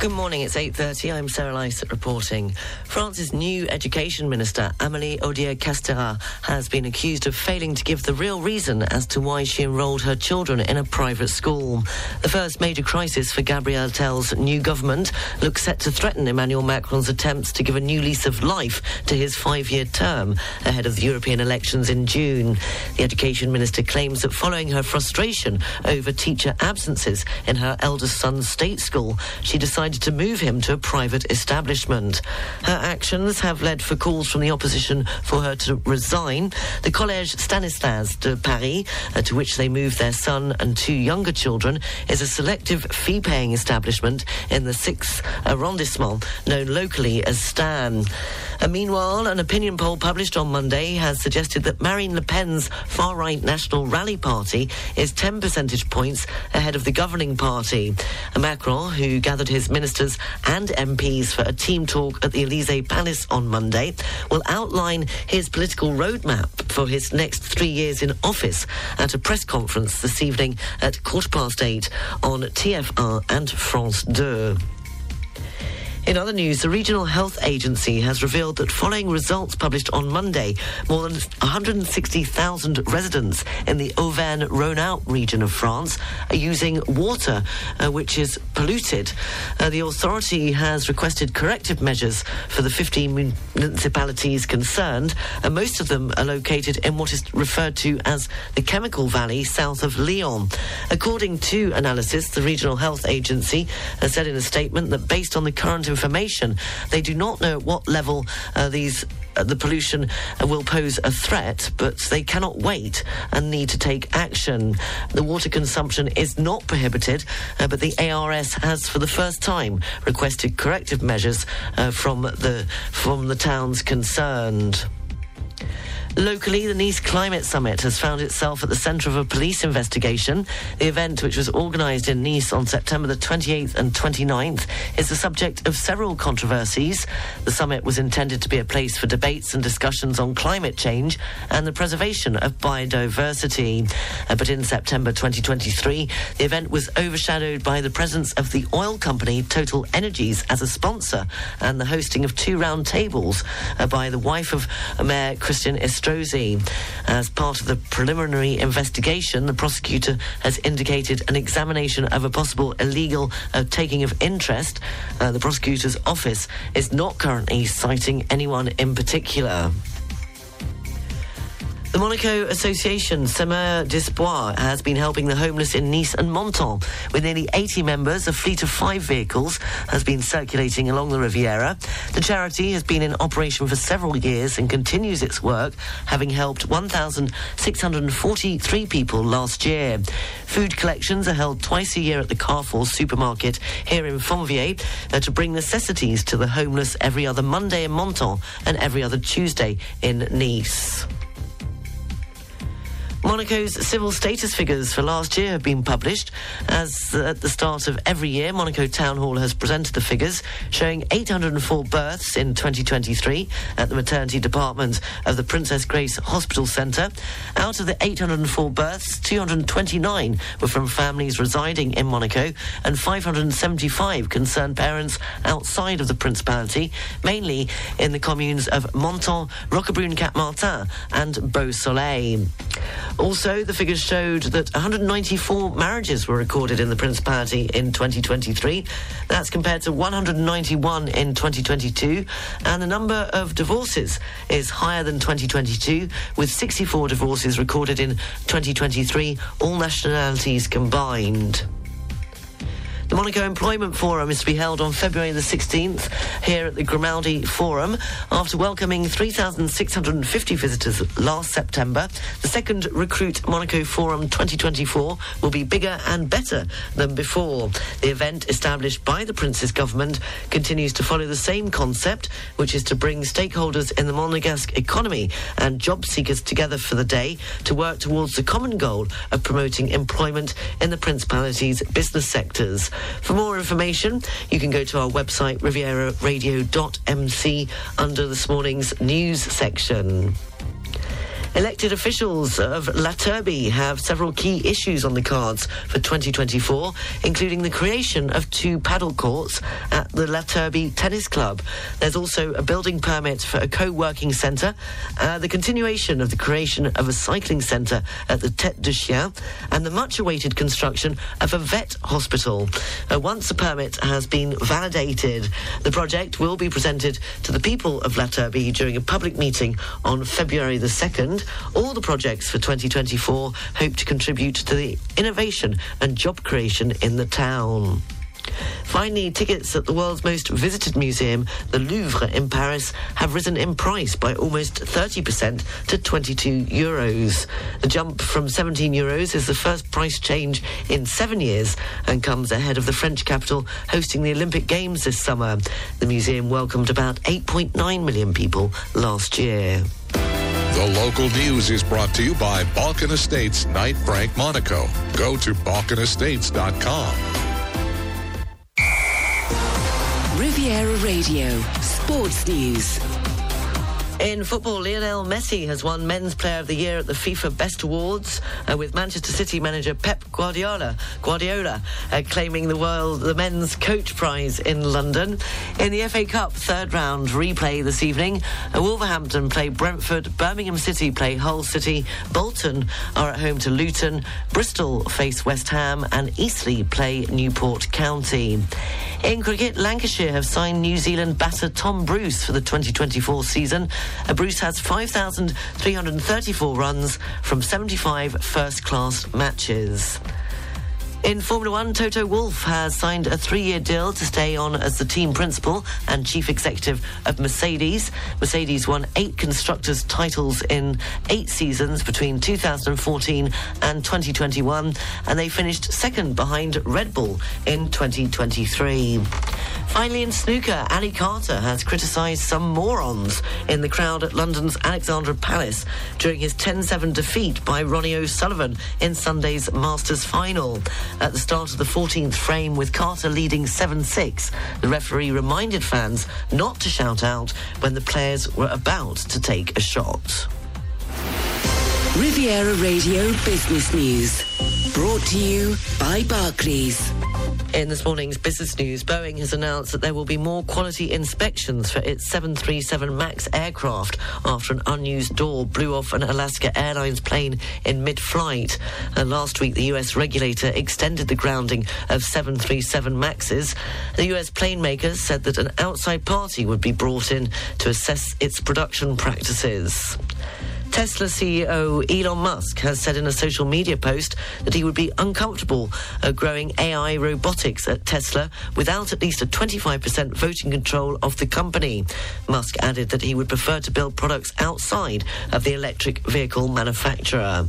Good morning, it's 8.30. I'm Sarah Lysett reporting. France's new education minister, Amélie Oudéa-Castéra, has been accused of failing to give the real reason as to why she enrolled her children in a private school. The first major crisis for Gabriel Attal's new government looks set to threaten Emmanuel Macron's attempts to give a new lease of life to his five-year term ahead of the European elections in June. The education minister claims that following her frustration over teacher absences in her eldest son's state school, she decided to move him to a private establishment. Her actions have led for calls from the opposition for her to resign. The Collège Stanislas de Paris, uh, to which they moved their son and two younger children, is a selective fee-paying establishment in the 6th arrondissement, known locally as Stan. Uh, meanwhile, an opinion poll published on Monday has suggested that Marine Le Pen's far-right National Rally Party is 10 percentage points ahead of the governing party. Macron, who gathered his ministers and MPs for a team talk at the Elysee Palace on Monday, will outline his political roadmap for his next three years in office at a press conference this evening at quarter past eight on TF1 and France 2. In other news, the Regional Health Agency has revealed that following results published on Monday, more than 160,000 residents in the Auvergne-Rhône-Alpes region of France are using water uh, which is polluted. Uh, the authority has requested corrective measures for the 15 municipalities concerned, and most of them are located in what is referred to as the Chemical Valley south of Lyon. According to analysis, the Regional Health Agency has said in a statement that based on the current information. They do not know at what level uh, these uh, the pollution uh, will pose a threat, but they cannot wait and need to take action. The water consumption is not prohibited, uh, but the ARS has, for the first time, requested corrective measures uh, from the from the towns concerned. Locally, the Nice Climate Summit has found itself at the centre of a police investigation. The event, which was organised in Nice on September the 28th and 29th, is the subject of several controversies. The summit was intended to be a place for debates and discussions on climate change and the preservation of biodiversity. Uh, but in September 2023, the event was overshadowed by the presence of the oil company Total Energies as a sponsor and the hosting of two round tables uh, by the wife of Mayor Christian Estrosi. As part of the preliminary investigation, the prosecutor has indicated an examination of a possible illegal uh, taking of interest. Uh, the prosecutor's office is not currently citing anyone in particular. The Monaco Association Semeur d'Espoir has been helping the homeless in Nice and Menton. With nearly 80 members, a fleet of five vehicles has been circulating along the Riviera. The charity has been in operation for several years and continues its work, having helped 1,643 people last year. Food collections are held twice a year at the Carrefour supermarket here in Fontvieille to bring necessities to the homeless every other Monday in Menton and every other Tuesday in Nice. Monaco's civil status figures for last year have been published. As at the start of every year, Monaco Town Hall has presented the figures, showing 804 births in 2023 at the maternity department of the Princess Grace Hospital Centre. Out of the 804 births, 229 were from families residing in Monaco, and 575 concerned parents outside of the Principality, mainly in the communes of Menton, Roquebrune Cap Martin, and Beausoleil. Also, the figures showed that 194 marriages were recorded in the Principality in 2023. That's compared to 191 in 2022. And the number of divorces is higher than 2022, with 64 divorces recorded in 2023, all nationalities combined. The Monaco Employment Forum is to be held on February the 16th here at the Grimaldi Forum. After welcoming 3,650 visitors last September, the second Recruit Monaco Forum 2024 will be bigger and better than before. The event, established by the Prince's government, continues to follow the same concept, which is to bring stakeholders in the Monegasque economy and job seekers together for the day to work towards the common goal of promoting employment in the Principality's business sectors. For more information, you can go to our website, rivieraradio.mc, under this morning's news section. Elected officials of La Turbie have several key issues on the cards for 2024, including the creation of two paddle courts at the La Turbie Tennis Club. There's also a building permit for a co-working centre, uh, the continuation of the creation of a cycling centre at the Tête de Chien, and the much-awaited construction of a vet hospital. Uh, once the permit has been validated, the project will be presented to the people of La Turbie during a public meeting on February the 2nd. All the projects for 2024 hope to contribute to the innovation and job creation in the town. Finally, tickets at the world's most visited museum, the Louvre in Paris, have risen in price by almost 30% to 22 euros. The jump from 17 euros is the first price change in seven years and comes ahead of the French capital hosting the Olympic Games this summer. The museum welcomed about 8.9 million people last year. The local news is brought to you by Balkan Estates Knight Frank Monaco. Go to balkanestates.com. Riviera Radio, Sports News. In football, Lionel Messi has won Men's Player of the Year at the FIFA Best Awards, uh, with Manchester City manager Pep Guardiola, Guardiola uh, claiming the world the Men's Coach Prize in London. In the FA Cup third round replay this evening, uh, Wolverhampton play Brentford, Birmingham City play Hull City, Bolton are at home to Luton, Bristol face West Ham, and Eastleigh play Newport County. In cricket, Lancashire have signed New Zealand batter Tom Bruce for the 2024 season. Bruce has 5,334 runs from 75 first class matches. In Formula One, Toto Wolff has signed a three-year deal to stay on as the team principal and chief executive of Mercedes. Mercedes won eight constructors' titles in eight seasons between 2014 and 2021, and they finished second behind Red Bull in 2023. Finally, in snooker, Ali Carter has criticised some morons in the crowd at London's Alexandra Palace during his 10-7 defeat by Ronnie O'Sullivan in Sunday's Masters final. At the start of the 14th frame, with Carter leading 7-6, the referee reminded fans not to shout out when the players were about to take a shot. Riviera Radio Business News. Brought to you by Barclays. In this morning's business news, Boeing has announced that there will be more quality inspections for its 737 MAX aircraft after an unused door blew off an Alaska Airlines plane in mid flight. And uh, last week, the US regulator extended the grounding of 737 MAXs. The US plane makers said that an outside party would be brought in to assess its production practices. Tesla CEO Elon Musk has said in a social media post that he would be uncomfortable uh, growing AI robotics at Tesla without at least a 25% voting control of the company. Musk added that he would prefer to build products outside of the electric vehicle manufacturer.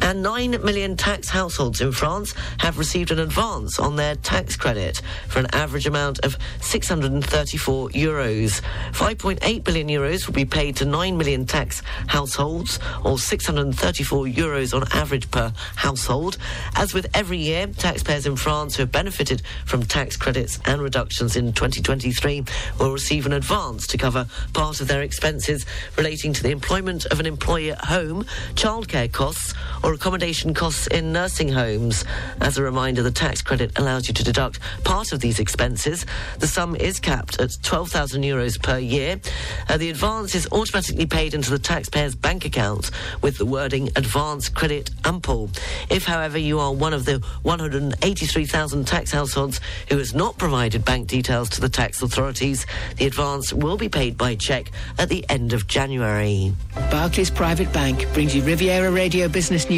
And 9 million tax households in France have received an advance on their tax credit for an average amount of 634 euros. 5.8 billion euros will be paid to 9 million tax households, or 634 euros on average per household. As with every year, taxpayers in France who have benefited from tax credits and reductions in 2023 will receive an advance to cover part of their expenses relating to the employment of an employee at home, childcare costs, or accommodation costs in nursing homes. As a reminder, the tax credit allows you to deduct part of these expenses. The sum is capped at 12,000 euros per year. Uh, the advance is automatically paid into the taxpayer's bank account with the wording advance credit ample. If, however, you are one of the 183,000 tax households who has not provided bank details to the tax authorities, the advance will be paid by cheque at the end of January. Barclays Private Bank brings you Riviera Radio Business News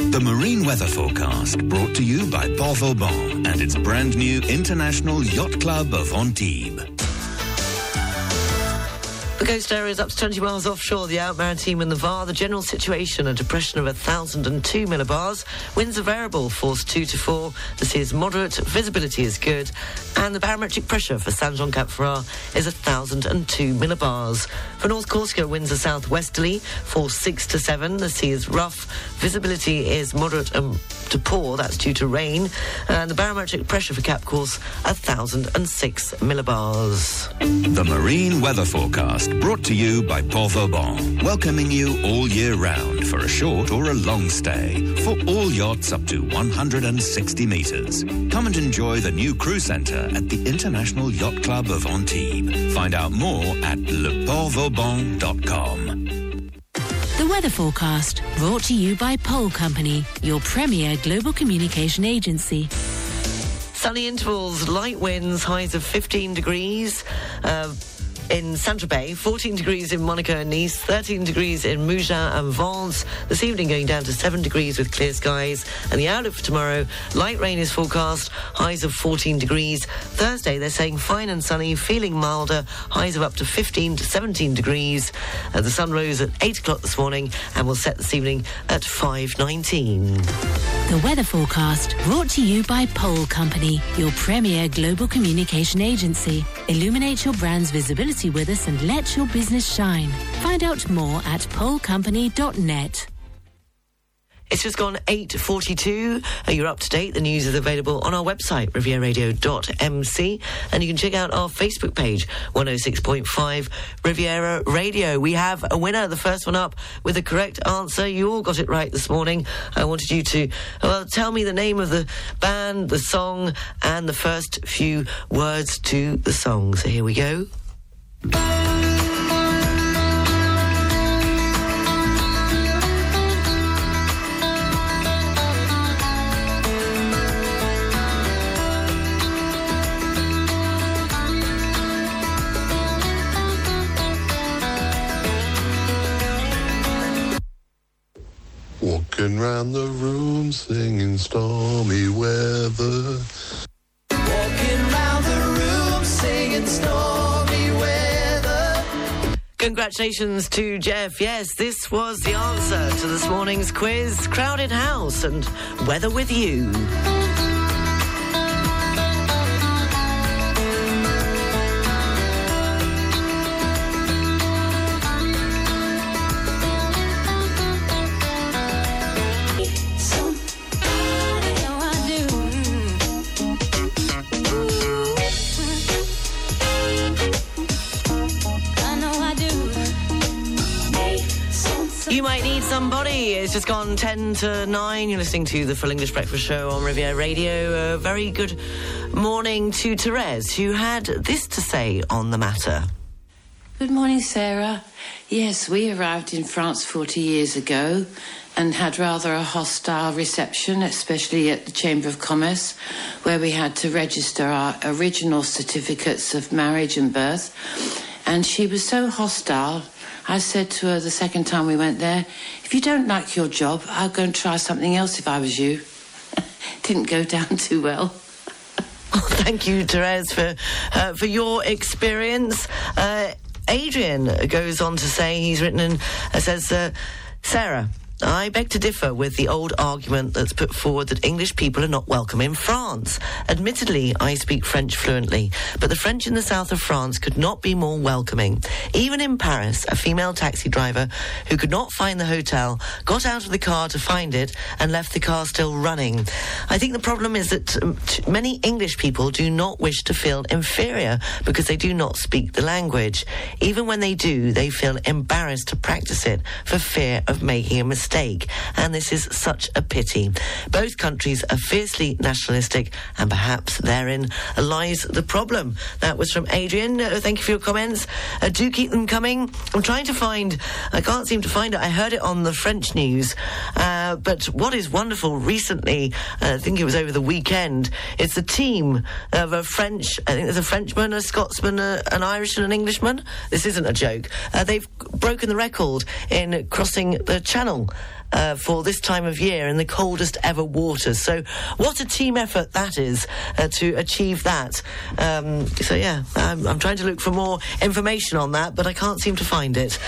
The Marine Weather Forecast brought to you by Port Vauban and its brand new International Yacht Club of Antibes. The coast area is up to 20 miles offshore, the Alpes-Maritimes and the VAR. The general situation, a depression of 1,002 millibars. Winds are variable, force 2 to 4. The sea is moderate, visibility is good. And the barometric pressure for Saint-Jean-Cap-Ferrat is 1,002 millibars. For North Corsica, winds are southwesterly, force 6 to 7. The sea is rough, visibility is moderate and to poor, that's due to rain. And the barometric pressure for Cap Corse, 1,006 millibars. The Marine Weather Forecast brought to you by Port Vauban, welcoming you all year round for a short or a long stay for all yachts up to 160 metres. Come and enjoy the new crew centre at the International Yacht Club of Antibes. Find out more at leportvauban.com. The weather forecast brought to you by Pole Company, your premier global communication agency. Sunny intervals, light winds, highs of 15 degrees. Uh, in Saint-Tropez, 14 degrees in Monaco and Nice, 13 degrees in Mougins and Vence. This evening going down to 7 degrees with clear skies. And the outlook for tomorrow, light rain is forecast, highs of 14 degrees. Thursday, they're saying fine and sunny, feeling milder, highs of up to 15 to 17 degrees. Uh, the sun rose at 8 o'clock this morning and will set this evening at 5.19. The weather forecast brought to you by Pole Company, your premier global communication agency. Illuminate your brand's visibility with us and let your business shine. Find out more at polecompany.net. It's just gone 8.42. Uh, you're up to date. The news is available on our website, rivieradio.mc. And you can check out our Facebook page, 106.5 Riviera Radio. We have a winner, the first one up with the correct answer. You all got it right this morning. I wanted you to, well, tell me the name of the band, the song, and the first few words to the song. So here we go. Walking round the room singing stormy weather. Walking round the room singing stormy weather. Congratulations to Jeff. Yes, this was the answer to this morning's quiz Crowded House and Weather with You. Somebody. It's just gone 10 to 9. You're listening to the Full English Breakfast Show on Riviera Radio. A very good morning to Therese, who had this to say on the matter. Good morning, Sarah. Yes, we arrived in France 40 years ago and had rather a hostile reception, especially at the Chamber of Commerce, where we had to register our original certificates of marriage and birth. And she was so hostile, I said to her the second time we went there, if you don't like your job, I'll go and try something else if I was you. [LAUGHS] Didn't go down too well. [LAUGHS] Thank you, Therese, for, uh, for your experience. Uh, Adrian goes on to say, he's written and uh, says, uh, Sarah, I beg to differ with the old argument that's put forward that English people are not welcome in France. Admittedly, I speak French fluently, but the French in the south of France could not be more welcoming. Even in Paris, a female taxi driver who could not find the hotel got out of the car to find it and left the car still running. I think the problem is that um, t- many English people do not wish to feel inferior because they do not speak the language. Even when they do, they feel embarrassed to practice it for fear of making a mistake. And this is such a pity. Both countries are fiercely nationalistic, and perhaps therein lies the problem. That was from Adrian. Uh, thank you for your comments. Uh, do keep them coming. I'm trying to find, I can't seem to find it. I heard it on the French news. Uh, but what is wonderful recently, uh, I think it was over the weekend, it's a team of a French, I think there's a Frenchman, a Scotsman, a, an Irish, and an Englishman. This isn't a joke. Uh, they've broken the record in crossing the channel. Uh, for this time of year in the coldest ever waters. So, what a team effort that is uh, to achieve that. Um, so, yeah, I'm, I'm trying to look for more information on that, but I can't seem to find it.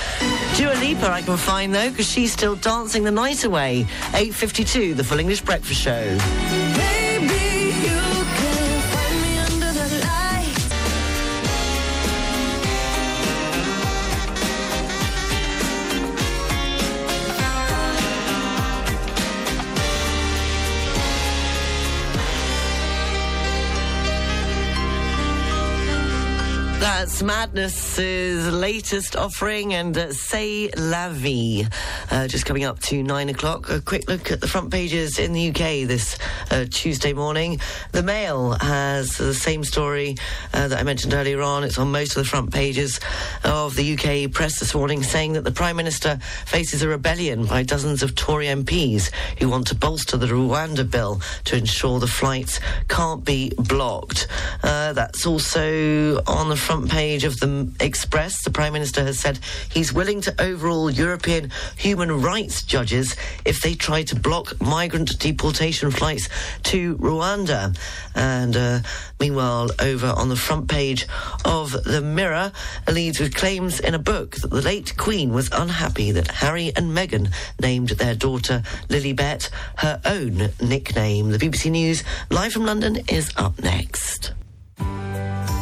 Dua Lipa I can find though, because she's still dancing the night away. 8:52, the Full English Breakfast Show. Madness's latest offering and uh, C'est la vie. Uh, just coming up to nine o'clock. A quick look at the front pages in the UK this uh, Tuesday morning. The Mail has the same story uh, that I mentioned earlier on. It's on most of the front pages of the UK press this morning, saying that the Prime Minister faces a rebellion by dozens of Tory MPs who want to bolster the Rwanda bill to ensure the flights can't be blocked. Uh, that's also on the front page of the Express. The Prime Minister has said he's willing to overrule European human rights judges if they try to block migrant deportation flights to Rwanda. And uh, meanwhile, over on the front page of the Mirror, leads with claims in a book that the late Queen was unhappy that Harry and Meghan named their daughter Lilibet her own nickname. The BBC News live from London is up next.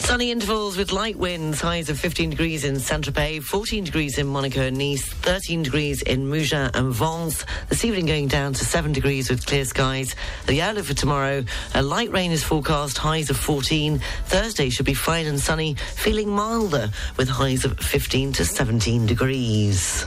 Sunny intervals with light winds, highs of 15 degrees in Saint-Tropez, 14 degrees in Monaco and Nice, 13 degrees in Mougins and Vence. This evening going down to 7 degrees with clear skies. The outlook for tomorrow, a light rain is forecast, highs of 14. Thursday should be fine and sunny, feeling milder with highs of 15 to 17 degrees.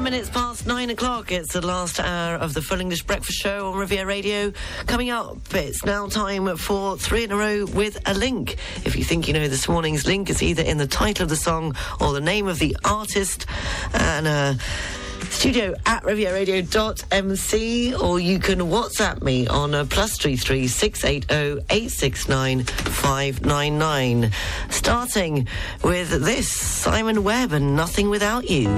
Seven minutes past nine o'clock. It's the last hour of the Full English Breakfast Show on Riviera Radio. Coming up, it's now time for three in a row with a link. If you think you know this morning's link, it's either in the title of the song or the name of the artist. And, uh, studio at rivieraradio.mc or you can WhatsApp me on uh, plus three three six eight oh eight six nine five nine nine. Starting with this Simon Webb and Nothing Without You.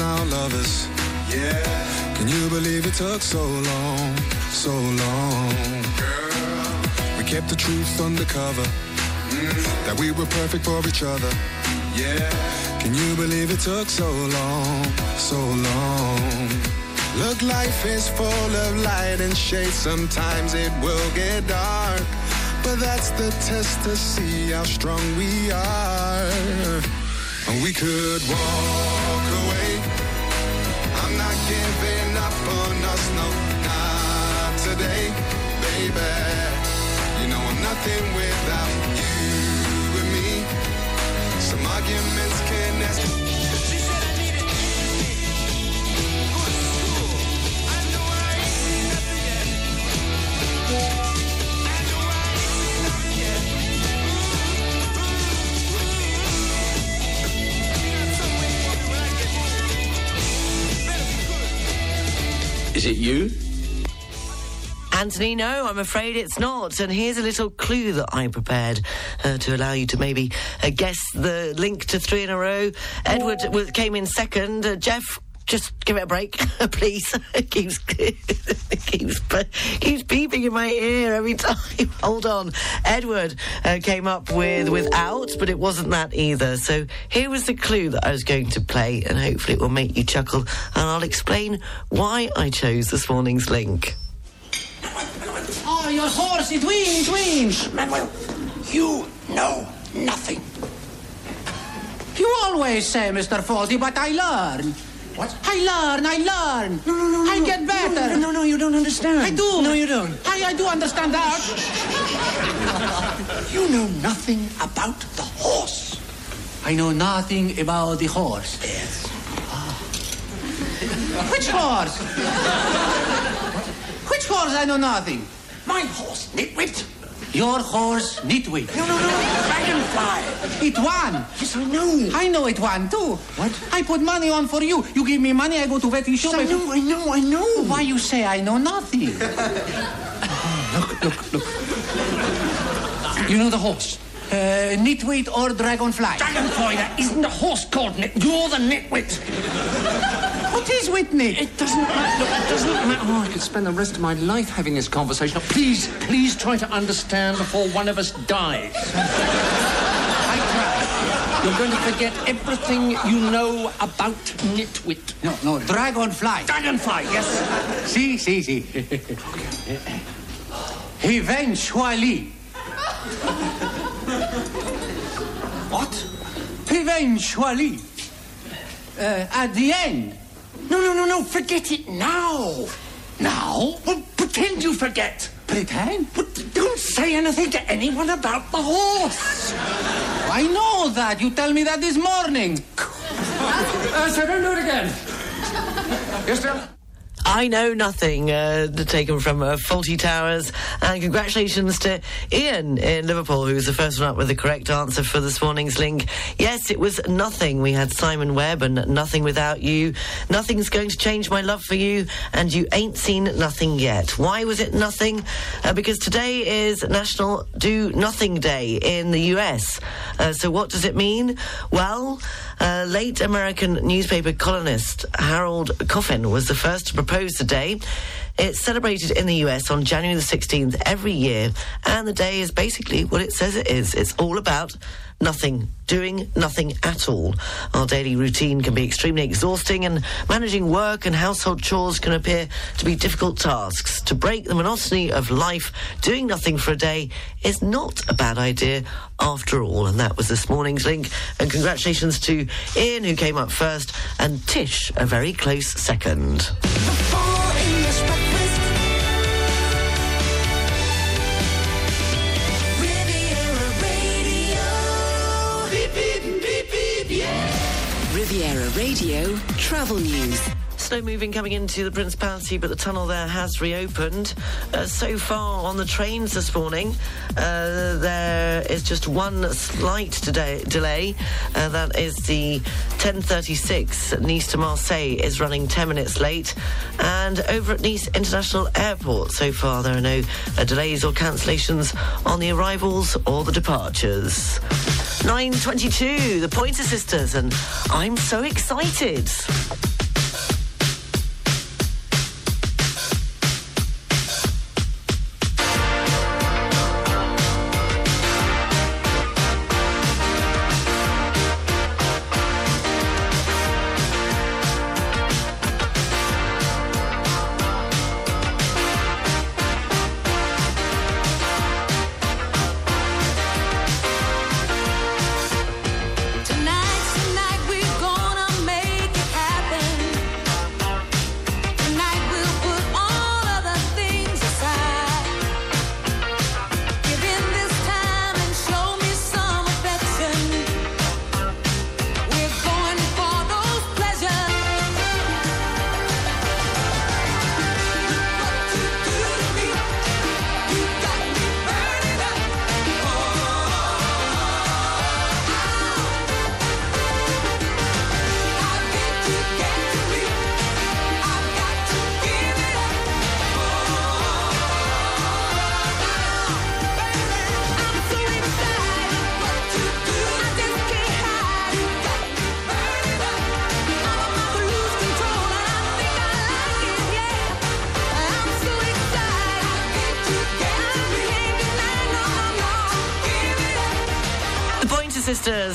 Now lovers. Yeah. Can you believe it took so long, so long? Girl. We kept the truth undercover. Mm. That we were perfect for each other. Yeah. Can you believe it took so long, so long? Look, life is full of light and shade. Sometimes it will get dark. But that's the test to see how strong we are. And we could walk You know I'm nothing without you and me. Some arguments can. Is it you? Anthony, no, I'm afraid it's not. And here's a little clue that I prepared uh, to allow you to maybe uh, guess the link to three in a row. Edward was, came in second. Uh, Jeff, just give it a break, [LAUGHS] please. [LAUGHS] keeps [LAUGHS] keeps keeps beeping in my ear every time. Hold on. Edward uh, came up with without, but it wasn't that either. So here was the clue that I was going to play, and hopefully it will make you chuckle. And I'll explain why I chose this morning's link. Oh, your horse, it wins, wins. Manuel, you know nothing. You always say, Mr. Fawlty, but I learn. What? I learn, I learn. No, no, no, no. I get better. No, no, no, you don't understand. I do. No, you don't. I, I do understand that. you know nothing about the horse. I know nothing about the horse. Yes. Ah. Which horse? [LAUGHS] Which horse I know nothing? My horse, Nitwit. Your horse, Nitwit. No, no, no. Dragonfly. It won. Yes, I know. I know it won too. What? I put money on for you. You give me money, I go to Betty Shop. I know, I know, I know. Why you say I know nothing? [LAUGHS] look, look, look. You know the horse. Uh, nitwit or dragonfly? Dragonfly, that isn't a horse called Nit. You're the nitwit. What is with me? It doesn't matter. Look, it doesn't matter. Oh, I could spend the rest of my life having this conversation. Please, please try to understand before one of us dies. I try. You're going to forget everything you know about Nitwit. No, no, dragonfly. Dragonfly, yes. See, see, see. Eventually. what? Eventually. Uh, at the end. No, no, no, no. Forget it now. Now? Well, pretend you forget. Pretend? But don't say anything to anyone about the horse. I know that. You tell me that this morning. Uh, so don't do it again. Yes, sir. I know nothing, uh, taken from uh, Fawlty Towers. And congratulations to Ian in Liverpool, who was the first one up with the correct answer for this morning's link. Yes, it was nothing. We had Simon Webb and Nothing Without You. Nothing's going to change my love for you, and you ain't seen nothing yet. Why was it nothing? Uh, because today is National Do Nothing Day in the US. Uh, so what does it mean? Well, uh, late American newspaper columnist Harold Coffin was the first to propose the day. It's celebrated in the US on January the 16th every year, and the day is basically what it says it is. It's all about nothing, doing nothing at all. Our daily routine can be extremely exhausting, and managing work and household chores can appear to be difficult tasks. To break the monotony of life, doing nothing for a day is not a bad idea after all. And that was this morning's link. And congratulations to Ian, who came up first, and Tish, a very close second. Radio Travel News. Slow moving coming into the Principality, but the tunnel there has reopened. Uh, so far on the trains this morning, uh, there is just one slight today, delay. Uh, that is the 1036 Nice to Marseille is running 10 minutes late. And over at Nice International Airport, so far there are no uh, delays or cancellations on the arrivals or the departures. 9.22, the Pointer Sisters, and I'm so excited.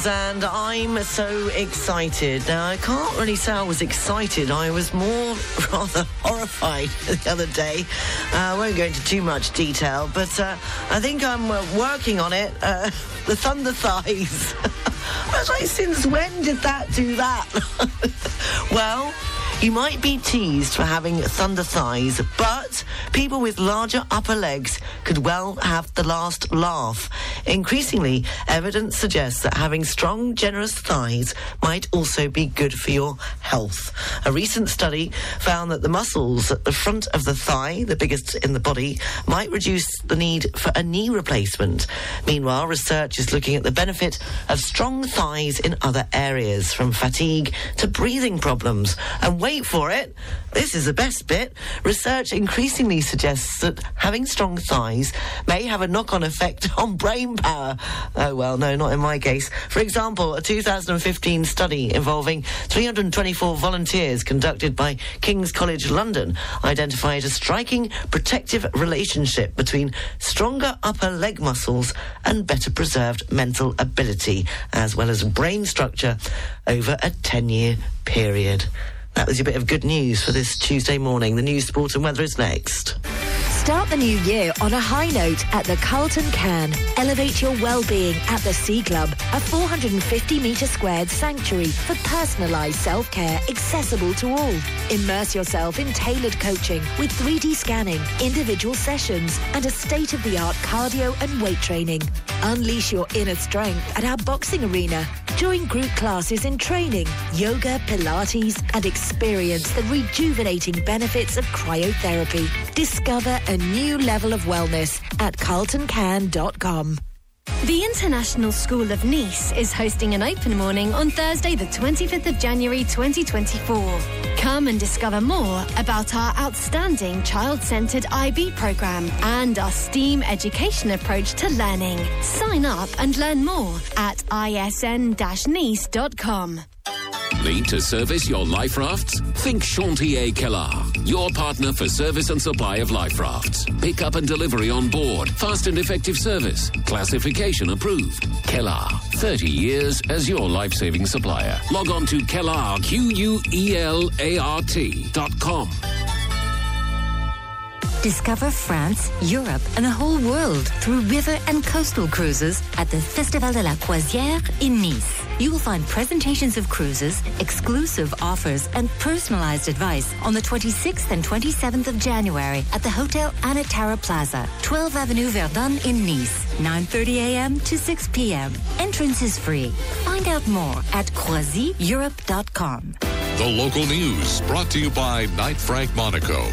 And I'm so excited. Now, I can't really say I was excited. I was more [LAUGHS] rather horrified [LAUGHS] the other day. Uh, I won't go into too much detail, but uh, I think I'm uh, working on it. Uh, [LAUGHS] the Thunder Thighs. I was like, since when did that do that? well, you might be teased for having thunder thighs, but people with larger upper legs could well have the last laugh. Increasingly, evidence suggests that having strong, generous thighs might also be good for your health. A recent study found that the muscles at the front of the thigh, the biggest in the body, might reduce the need for a knee replacement. Meanwhile, research is looking at the benefit of strong thighs in other areas, from fatigue to breathing problems. And wait for it, this is the best bit. Research increasingly suggests that having strong thighs may have a knock on effect [LAUGHS] on brain power. Oh, well, no, not in my case. For example, a 2015 study involving 324 volunteers conducted by King's College London identified a striking protective relationship between stronger upper leg muscles and better preserved mental ability, as well as brain structure over a 10 year period. That was your bit of good news for this Tuesday morning. The news, sport, and weather is next. Start the new year on a high note at the Carlton Cannes. Elevate your well-being at the Sea Club, a 450 metre squared sanctuary for personalised self-care accessible to all. Immerse yourself in tailored coaching with 3D scanning, individual sessions, and a state-of-the-art cardio and weight training. Unleash your inner strength at our boxing arena. Join group classes in training, yoga, Pilates, and experience the rejuvenating benefits of cryotherapy. Discover a new level of wellness at carltoncannes.com. The International School of Nice is hosting an open morning on Thursday, the 25th of January 2024. Come and discover more about our outstanding child centered IB program and our STEAM education approach to learning. Sign up and learn more at isn nice.com. Need to service your life rafts? Think Chantier Kellar, your partner for service and supply of life rafts. Pick up and delivery on board, fast and effective service, classification approved. Kellar, 30 years as your life-saving supplier. Log on to Kellar, dot com. Discover France, Europe, and the whole world through river and coastal cruises at the Festival de la Croisière in Nice. You will find presentations of cruises, exclusive offers, and personalized advice on the 26th and 27th of January at the Hotel Anantara Plaza, 12 Avenue Verdun in Nice, 9.30 a.m. to 6 p.m. Entrance is free. Find out more at croisieurope.com. The local news brought to you by Knight Frank Monaco.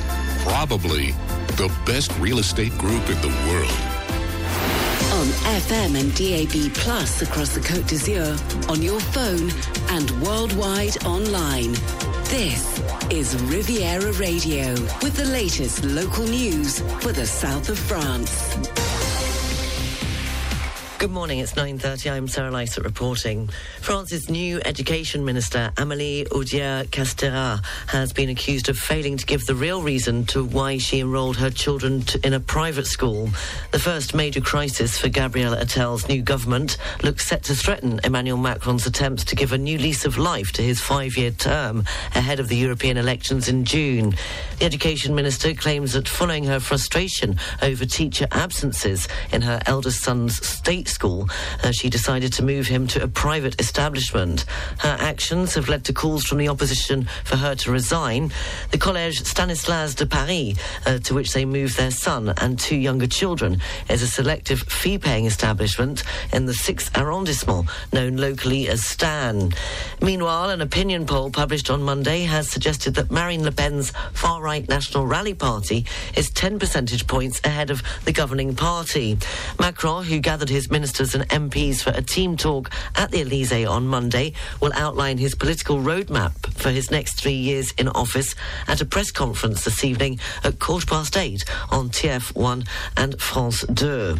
Probably the best real estate group in the world. On FM and DAB Plus across the Côte d'Azur, on your phone and worldwide online. This is Riviera Radio with the latest local news for the south of France. Good morning, it's 9.30. I'm Sarah Lysett reporting. France's new education minister, Amélie Oudéa-Castéra, has been accused of failing to give the real reason to why she enrolled her children to, in a private school. The first major crisis for Gabriel Attal's new government looks set to threaten Emmanuel Macron's attempts to give a new lease of life to his five-year term ahead of the European elections in June. The education minister claims that following her frustration over teacher absences in her eldest son's state school, uh, she decided to move him to a private establishment. Her actions have led to calls from the opposition for her to resign. The Collège Stanislas de Paris, uh, to which they moved their son and two younger children, is a selective fee-paying establishment in the 6th arrondissement, known locally as Stan. Meanwhile, an opinion poll published on Monday has suggested that Marine Le Pen's far-right National Rally Party is 10 percentage points ahead of the governing party. Macron, who gathered his ministers and MPs for a team talk at the Elysee on Monday, will outline his political roadmap for his next three years in office at a press conference this evening at quarter past eight on TF1 and France 2.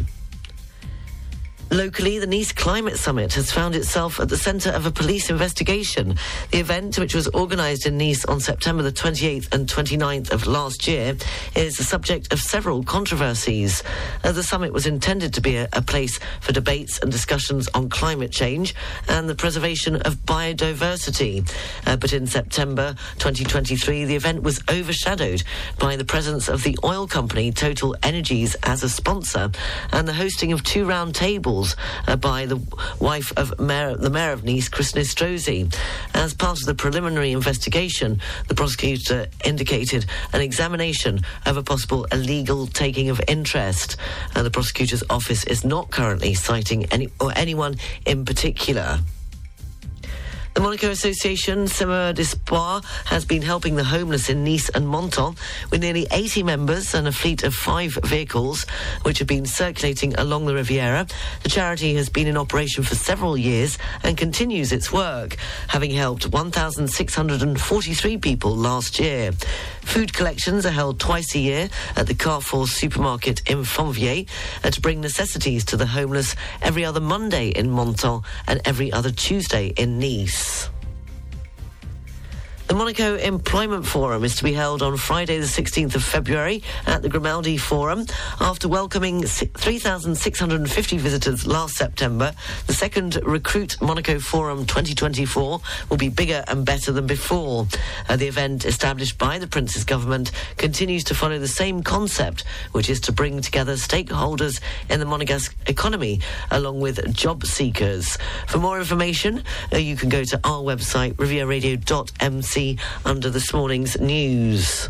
Locally, the Nice Climate Summit has found itself at the centre of a police investigation. The event, which was organised in Nice on September the 28th and 29th of last year, is the subject of several controversies. Uh, the summit was intended to be a, a place for debates and discussions on climate change and the preservation of biodiversity. Uh, but in September 2023, the event was overshadowed by the presence of the oil company Total Energies as a sponsor and the hosting of two round tables uh, by the wife of mayor, the mayor of Nice, Christian Estrosi. As part of the preliminary investigation, the prosecutor indicated an examination of a possible illegal taking of interest. Uh, the prosecutor's office is not currently citing any or anyone in particular. The Monaco Association Semeur d'Espoir has been helping the homeless in Nice and Menton with nearly 80 members and a fleet of five vehicles which have been circulating along the Riviera. The charity has been in operation for several years and continues its work, having helped 1,643 people last year. Food collections are held twice a year at the Carrefour supermarket in Fontvieille to bring necessities to the homeless every other Monday in Menton and every other Tuesday in Nice. The Monaco Employment Forum is to be held on Friday, the 16th of February at the Grimaldi Forum. After welcoming 3,650 visitors last September, the second Recruit Monaco Forum 2024 will be bigger and better than before. Uh, the event, established by the Prince's government, continues to follow the same concept, which is to bring together stakeholders in the Monegasque economy along with job seekers. For more information, uh, you can go to our website, rivieraradio.mc, under this morning's news.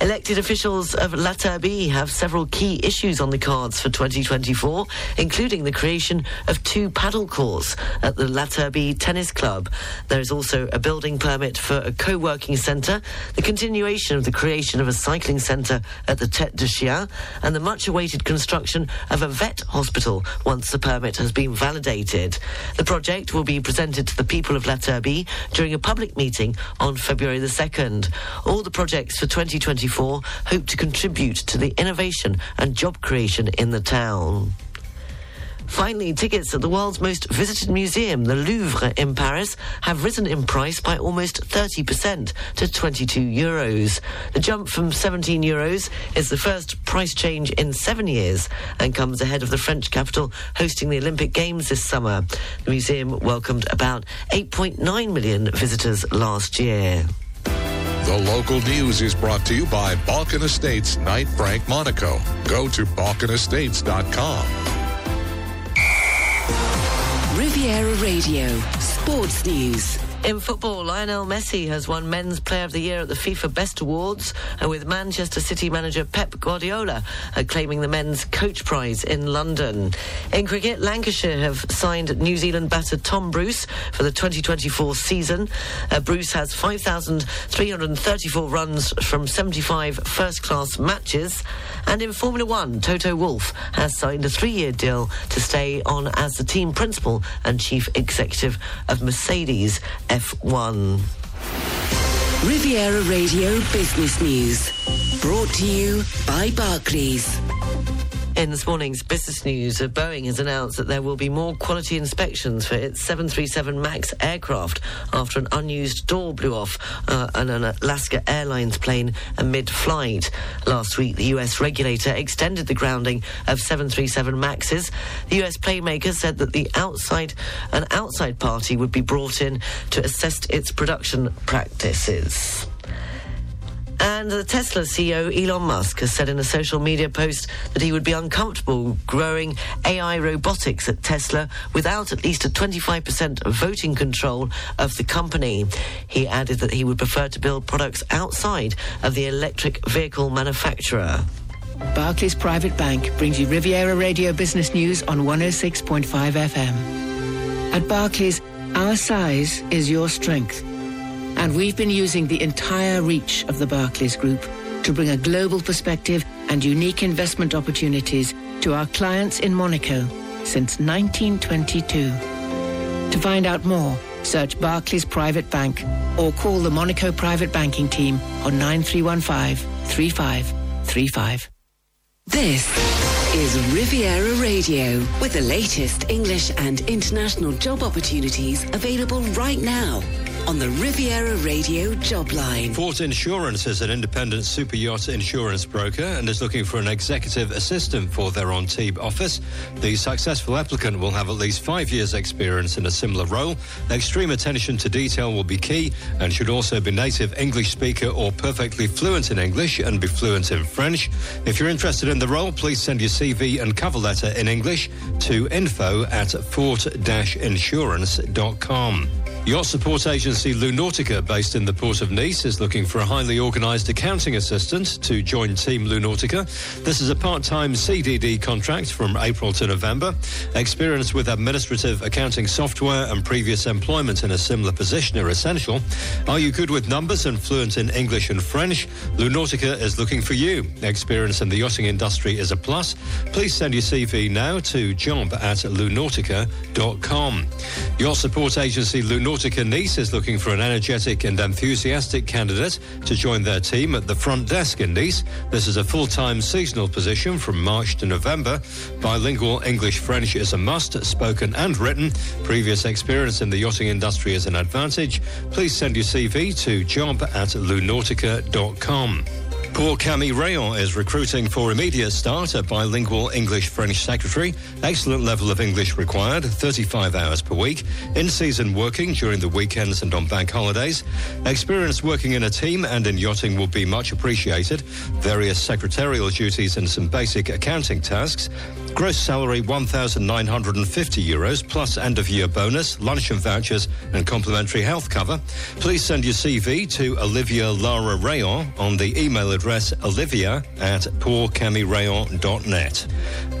Elected officials of La Turbie have several key issues on the cards for 2024, including the creation of two paddle courts at the La Turbie Tennis Club. There is also a building permit for a co-working centre, the continuation of the creation of a cycling centre at the Tête de Chien, and the much-awaited construction of a vet hospital once the permit has been validated. The project will be presented to the people of La Turbie during a public meeting on February the 2nd. All the projects for 2024 hope to contribute to the innovation and job creation in the town. Finally, tickets at the world's most visited museum, the Louvre in Paris, have risen in price by almost 30% to 22 euros. The jump from 17 euros is the first price change in seven years and comes ahead of the French capital hosting the Olympic Games this summer. The museum welcomed about 8.9 million visitors last year. The local news is brought to you by Balkan Estates Knight Frank Monaco. Go to balkanestates.com. Riviera Radio, Sports News. In football, Lionel Messi has won Men's Player of the Year at the FIFA Best Awards, and with Manchester City manager Pep Guardiola uh, claiming the Men's Coach Prize in London. In cricket, Lancashire have signed New Zealand batter Tom Bruce for the 2024 season. Uh, Bruce has 5,334 runs from 75 first-class matches. And in Formula One, Toto Wolff has signed a three-year deal to stay on as the team principal and chief executive of Mercedes F1. Riviera Radio Business News. Brought to you by Barclays. In this morning's business news, uh, Boeing has announced that there will be more quality inspections for its 737 MAX aircraft after an unused door blew off uh, on an Alaska Airlines plane amid flight. Last week, the U.S. regulator extended the grounding of 737 MAXs. The U.S. playmaker said that the outside an outside party would be brought in to assess its production practices. And the Tesla CEO Elon Musk has said in a social media post that he would be uncomfortable growing AI robotics at Tesla without at least a 25% voting control of the company. He added that he would prefer to build products outside of the electric vehicle manufacturer. Barclays Private Bank brings you Riviera Radio Business News on 106.5 FM. At Barclays, our size is your strength. And we've been using the entire reach of the Barclays Group to bring a global perspective and unique investment opportunities to our clients in Monaco since 1922. To find out more, search Barclays Private Bank or call the Monaco Private Banking Team on 9315 3535. This is Riviera Radio with the latest English and international job opportunities available right now on the Riviera Radio job line. Fort Insurance is an independent super yacht insurance broker and is looking for an executive assistant for their Antibes office. The successful applicant will have at least five years' experience in a similar role. Extreme attention to detail will be key and should also be native English speaker or perfectly fluent in English and be fluent in French. If you're interested in the role, please send your CV and cover letter in English to info at fort-insurance.com. Yacht support agency Lunautica, based in the port of Nice, is looking for a highly organised accounting assistant to join Team Lunautica. This is a part-time CDD contract from April to November. Experience with administrative accounting software and previous employment in a similar position are essential. Are you good with numbers and fluent in English and French? Lunautica is looking for you. Experience in the yachting industry is a plus. Please send your CV now to job at lunautica.com. Yacht support agency Lunautica Nice is looking for an energetic and enthusiastic candidate to join their team at the front desk in Nice. This is a full-time seasonal position from March to November. Bilingual English-French is a must, spoken and written. Previous experience in the yachting industry is an advantage. Please send your CV to job at lunautica.com. Paul Camille Rayon is recruiting for immediate start a bilingual English-French secretary. Excellent level of English required, 35 hours per week. In-season working during the weekends and on bank holidays. Experience working in a team and in yachting will be much appreciated. Various secretarial duties and some basic accounting tasks. Gross salary 1,950 euros plus end of year bonus, lunch and vouchers and complimentary health cover. Please send your CV to Olivia Lara Rayon on the email address olivia at pourcamirayon.net.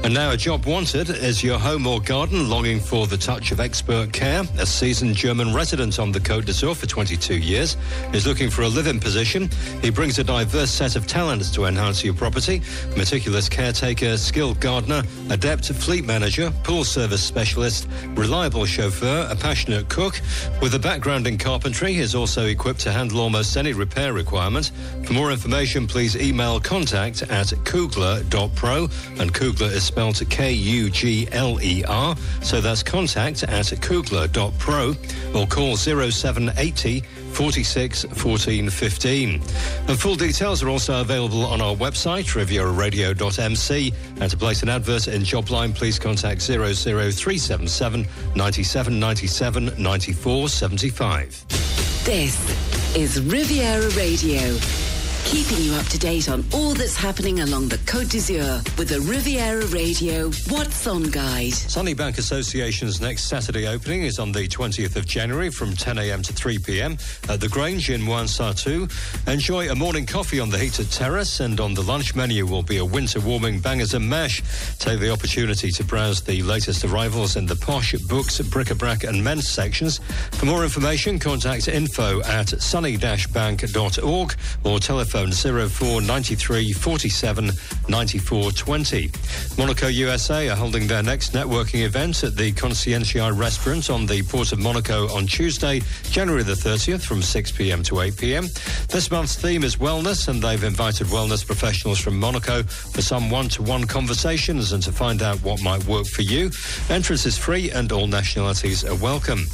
And now a job wanted is your home or garden longing for the touch of expert care. A seasoned German resident on the Côte d'Azur for 22 years is looking for a live-in position. He brings a diverse set of talents to enhance your property. Meticulous caretaker, skilled gardener, adept fleet manager, pool service specialist, reliable chauffeur, a passionate cook. With a background in carpentry, he is also equipped to handle almost any repair requirement. For more information, please email contact at kugler.pro and Kugler is spelled K-U-G-L-E-R. So that's contact at kugler.pro or call 0780 46 14 15. And full details are also available on our website, rivieraradio.mc. And to place an advert in Jobline, please contact 00377 97 97 94 75. This is Riviera Radio. Keeping you up to date on all that's happening along the Côte d'Azur with the Riviera Radio What's On Guide. Sunnybank Association's next Saturday opening is on the 20th of January from 10am to 3pm at the Grange in Mouans-Sartoux. Enjoy a morning coffee on the heated terrace and on the lunch menu will be a winter warming bangers and mash. Take the opportunity to browse the latest arrivals in the posh books, bric-a-brac and men's sections. For more information, contact info at sunny-bank.org or telephone 0493 47 94 20. Monaco USA are holding their next networking event at the Conscientia restaurant on the Port of Monaco on Tuesday, January the 30th from 6 p.m. to 8 p.m. This month's theme is wellness and they've invited wellness professionals from Monaco for some one-to-one conversations and to find out what might work for you. Entrance is free and all nationalities are welcome.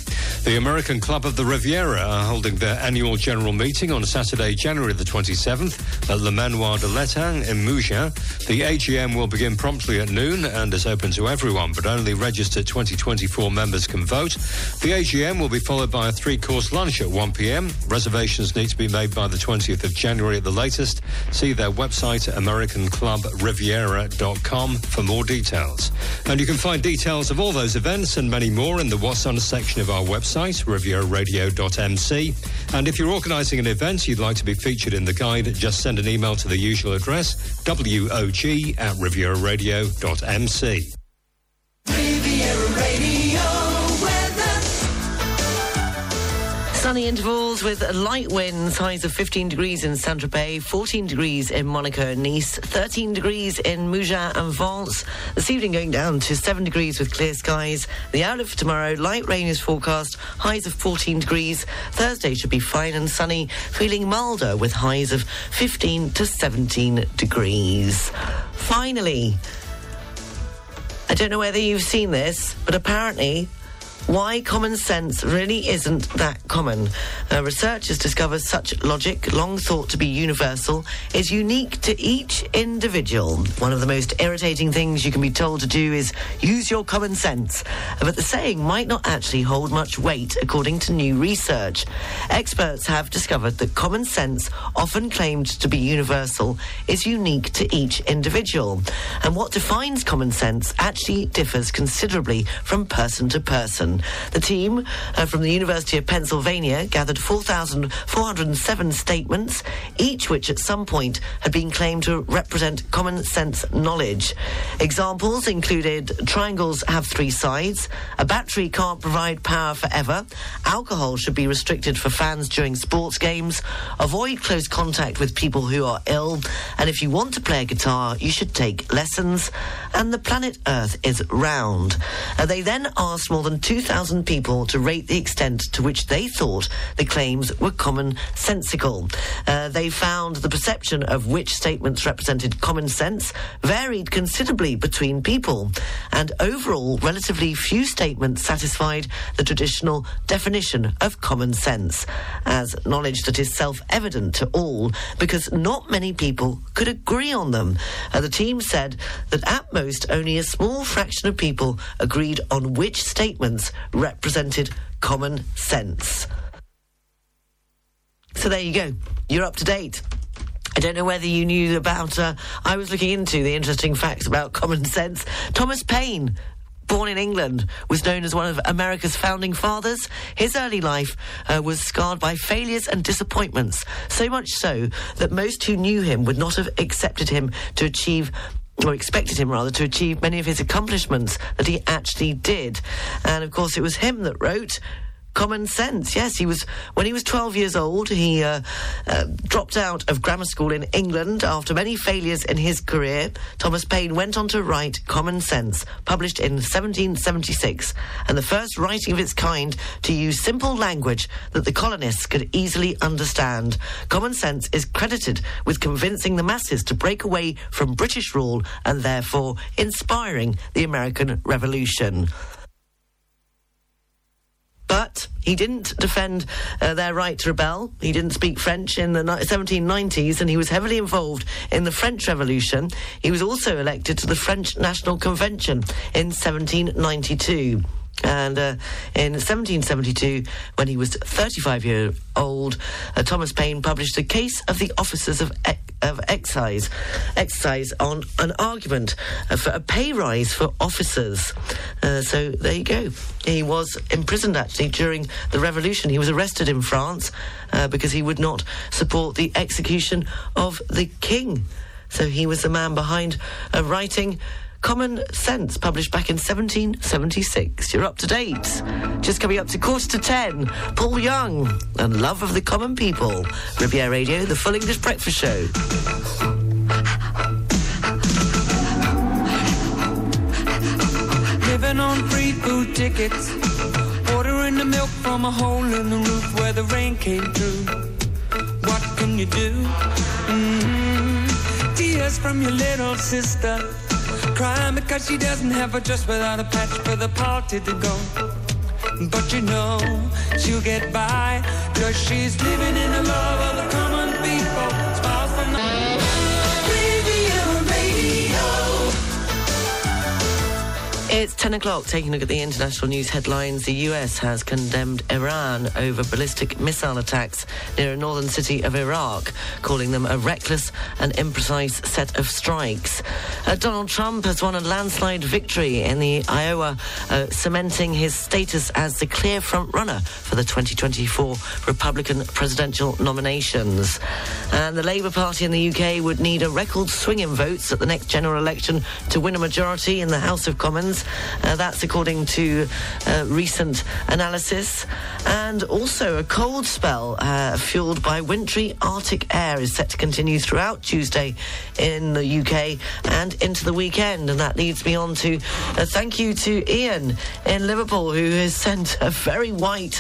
The American Club of the Riviera are holding their annual general meeting on Saturday, January the 27th uh, at Le Manoir de l'Etang in Mougins. The AGM will begin promptly at noon and is open to everyone, but only registered 2024 members can vote. The AGM will be followed by a three-course lunch at 1 p.m. Reservations need to be made by the 20th of January at the latest. See their website at americanclubriviera.com for more details. And you can find details of all those events and many more in the What's On section of our website, rivieraradio.mc. And if you're organising an event you'd like to be featured in the guide, just send an email to the usual address, wog at rivieraradio.mc. Riviera Sunny intervals with light winds, highs of 15 degrees in Saint-Tropez, 14 degrees in Monaco and Nice, 13 degrees in Mougins and Vence. This evening going down to 7 degrees with clear skies. The outlook for tomorrow, light rain is forecast, highs of 14 degrees. Thursday should be fine and sunny, feeling milder with highs of 15 to 17 degrees. Finally, I don't know whether you've seen this, but apparently why common sense really isn't that common. Uh, researchers discover such logic, long thought to be universal, is unique to each individual. One of the most irritating things you can be told to do is use your common sense. But the saying might not actually hold much weight, according to new research. Experts have discovered that common sense, often claimed to be universal, is unique to each individual. And what defines common sense actually differs considerably from person to person. The team uh, from the University of Pennsylvania gathered 4,407 statements, each which at some point had been claimed to represent common sense knowledge. Examples included triangles have three sides, a battery can't provide power forever, alcohol should be restricted for fans during sports games, avoid close contact with people who are ill, and if you want to play a guitar, you should take lessons, and the planet Earth is round. Uh, they then asked more than 2,000 people to rate the extent to which they thought the claims were commonsensical. Uh, they found the perception of which statements represented common sense varied considerably between people, and overall, relatively few statements satisfied the traditional definition of common sense as knowledge that is self evident to all, because not many people could agree on them. Uh, the team said that at most only a small fraction of people agreed on which statements represented common sense. So there you go. You're up to date. I don't know whether you knew about. Uh, I was looking into the interesting facts about common [LAUGHS] sense. Thomas Paine born in England, was known as one of America's founding fathers. His early life uh, was scarred by failures and disappointments, so much so that most who knew him would not have accepted him to achieve or expected him rather to achieve many of his accomplishments that he actually did. And of course, it was him that wrote common sense. Yes, he was when he was 12 years old. He uh, uh, dropped out of grammar school in England after many failures in his career. Thomas Paine went on to write Common Sense, published in 1776, and the first writing of its kind to use simple language that the colonists could easily understand. Common Sense is credited with convincing the masses to break away from British rule and therefore inspiring the American Revolution. But he didn't defend uh, their right to rebel. He didn't speak French in the ni- 1790s, and he was heavily involved in the French Revolution. He was also elected to the French National Convention in 1792. And uh, in 1772, when he was 35 years old, uh, Thomas Paine published a case of the officers of, of excise, excise on an argument uh, for a pay rise for officers. Uh, so there you go. He was imprisoned actually during the revolution. He was arrested in France uh, because he would not support the execution of the king. So he was the man behind uh, writing. Common Sense, published back in 1776. You're up to date. Just coming up to quarter to ten. Paul Young and Love of the Common People. Riviera Radio, the full English breakfast show. Living on free food tickets. Ordering the milk from a hole in the roof where the rain came through. What can you do? mm Tears from your little sister. Crying because she doesn't have a dress without a patch for the party to go. But you know she'll get by. Cause she's living in the love of the common It's 10 o'clock, taking a look at the international news headlines. The US has condemned Iran over ballistic missile attacks near a northern city of Iraq, calling them a reckless and imprecise set of strikes. Uh, Donald Trump has won a landslide victory in the Iowa, uh, cementing his status as the clear frontrunner for the 2024 Republican presidential nominations. And the Labour Party in the UK would need a record swing in votes at the next general election to win a majority in the House of Commons. Uh, that's according to uh, recent analysis. And also, a cold spell uh, fueled by wintry Arctic air is set to continue throughout Tuesday in the UK and into the weekend. And that leads me on to a thank you to Ian in Liverpool, who has sent a very white,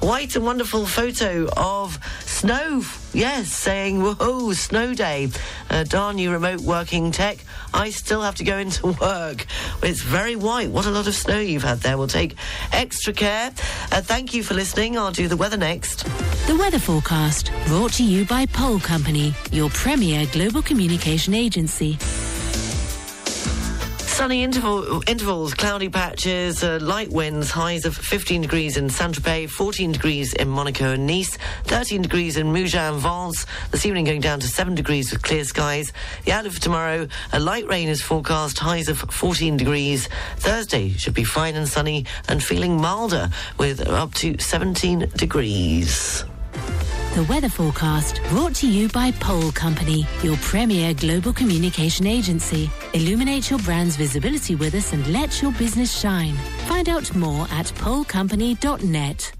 white and wonderful photo of snow. Yes, saying, whoa, snow day. Uh, darn you, remote working tech. I still have to go into [LAUGHS] work. It's very white. What a lot of snow you've had there. We'll take extra care. Uh, thank you for listening. I'll do the weather next. The weather forecast brought to you by Pole Company, your premier global communication agency. Sunny interval, intervals, cloudy patches, uh, light winds, highs of 15 degrees in Saint-Tropez, 14 degrees in Monaco and Nice, 13 degrees in Mougins and Vence. This evening going down to 7 degrees with clear skies. The outlook for tomorrow, a light rain is forecast, highs of 14 degrees. Thursday should be fine and sunny and feeling milder with up to 17 degrees. The weather forecast brought to you by Pole Company, your premier global communication agency. Illuminate your brand's visibility with us and let your business shine. Find out more at polecompany.net.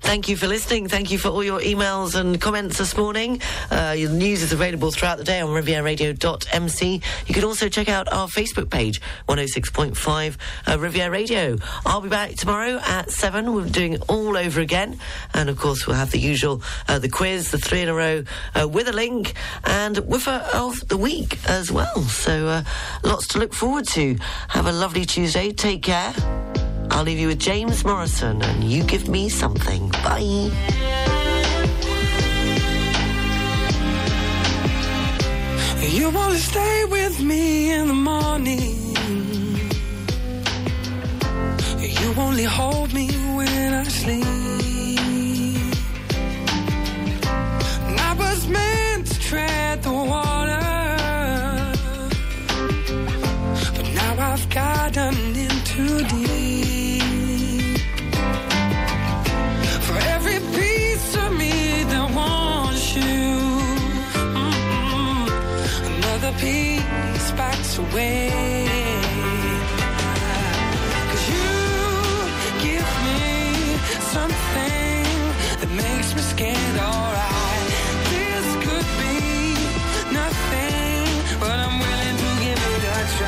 Thank you for listening. Thank you for all your emails and comments this morning. Uh, your news is available throughout the day on rivieraradio.mc. You can also check out our Facebook page, 106.5 uh, Riviera Radio. I'll be back tomorrow at 7. We're doing it all over again. And of course, we'll have the usual, uh, the quiz, the three in a row uh, with a link, and Woofer of the week as well. So uh, lots to look forward to. Have a lovely Tuesday. Take care. I'll leave you with James Morrison and You Give Me Something. Bye. You wanna stay with me in the morning. You only hold me when I sleep. I was meant to tread the water, but now I've gotten away.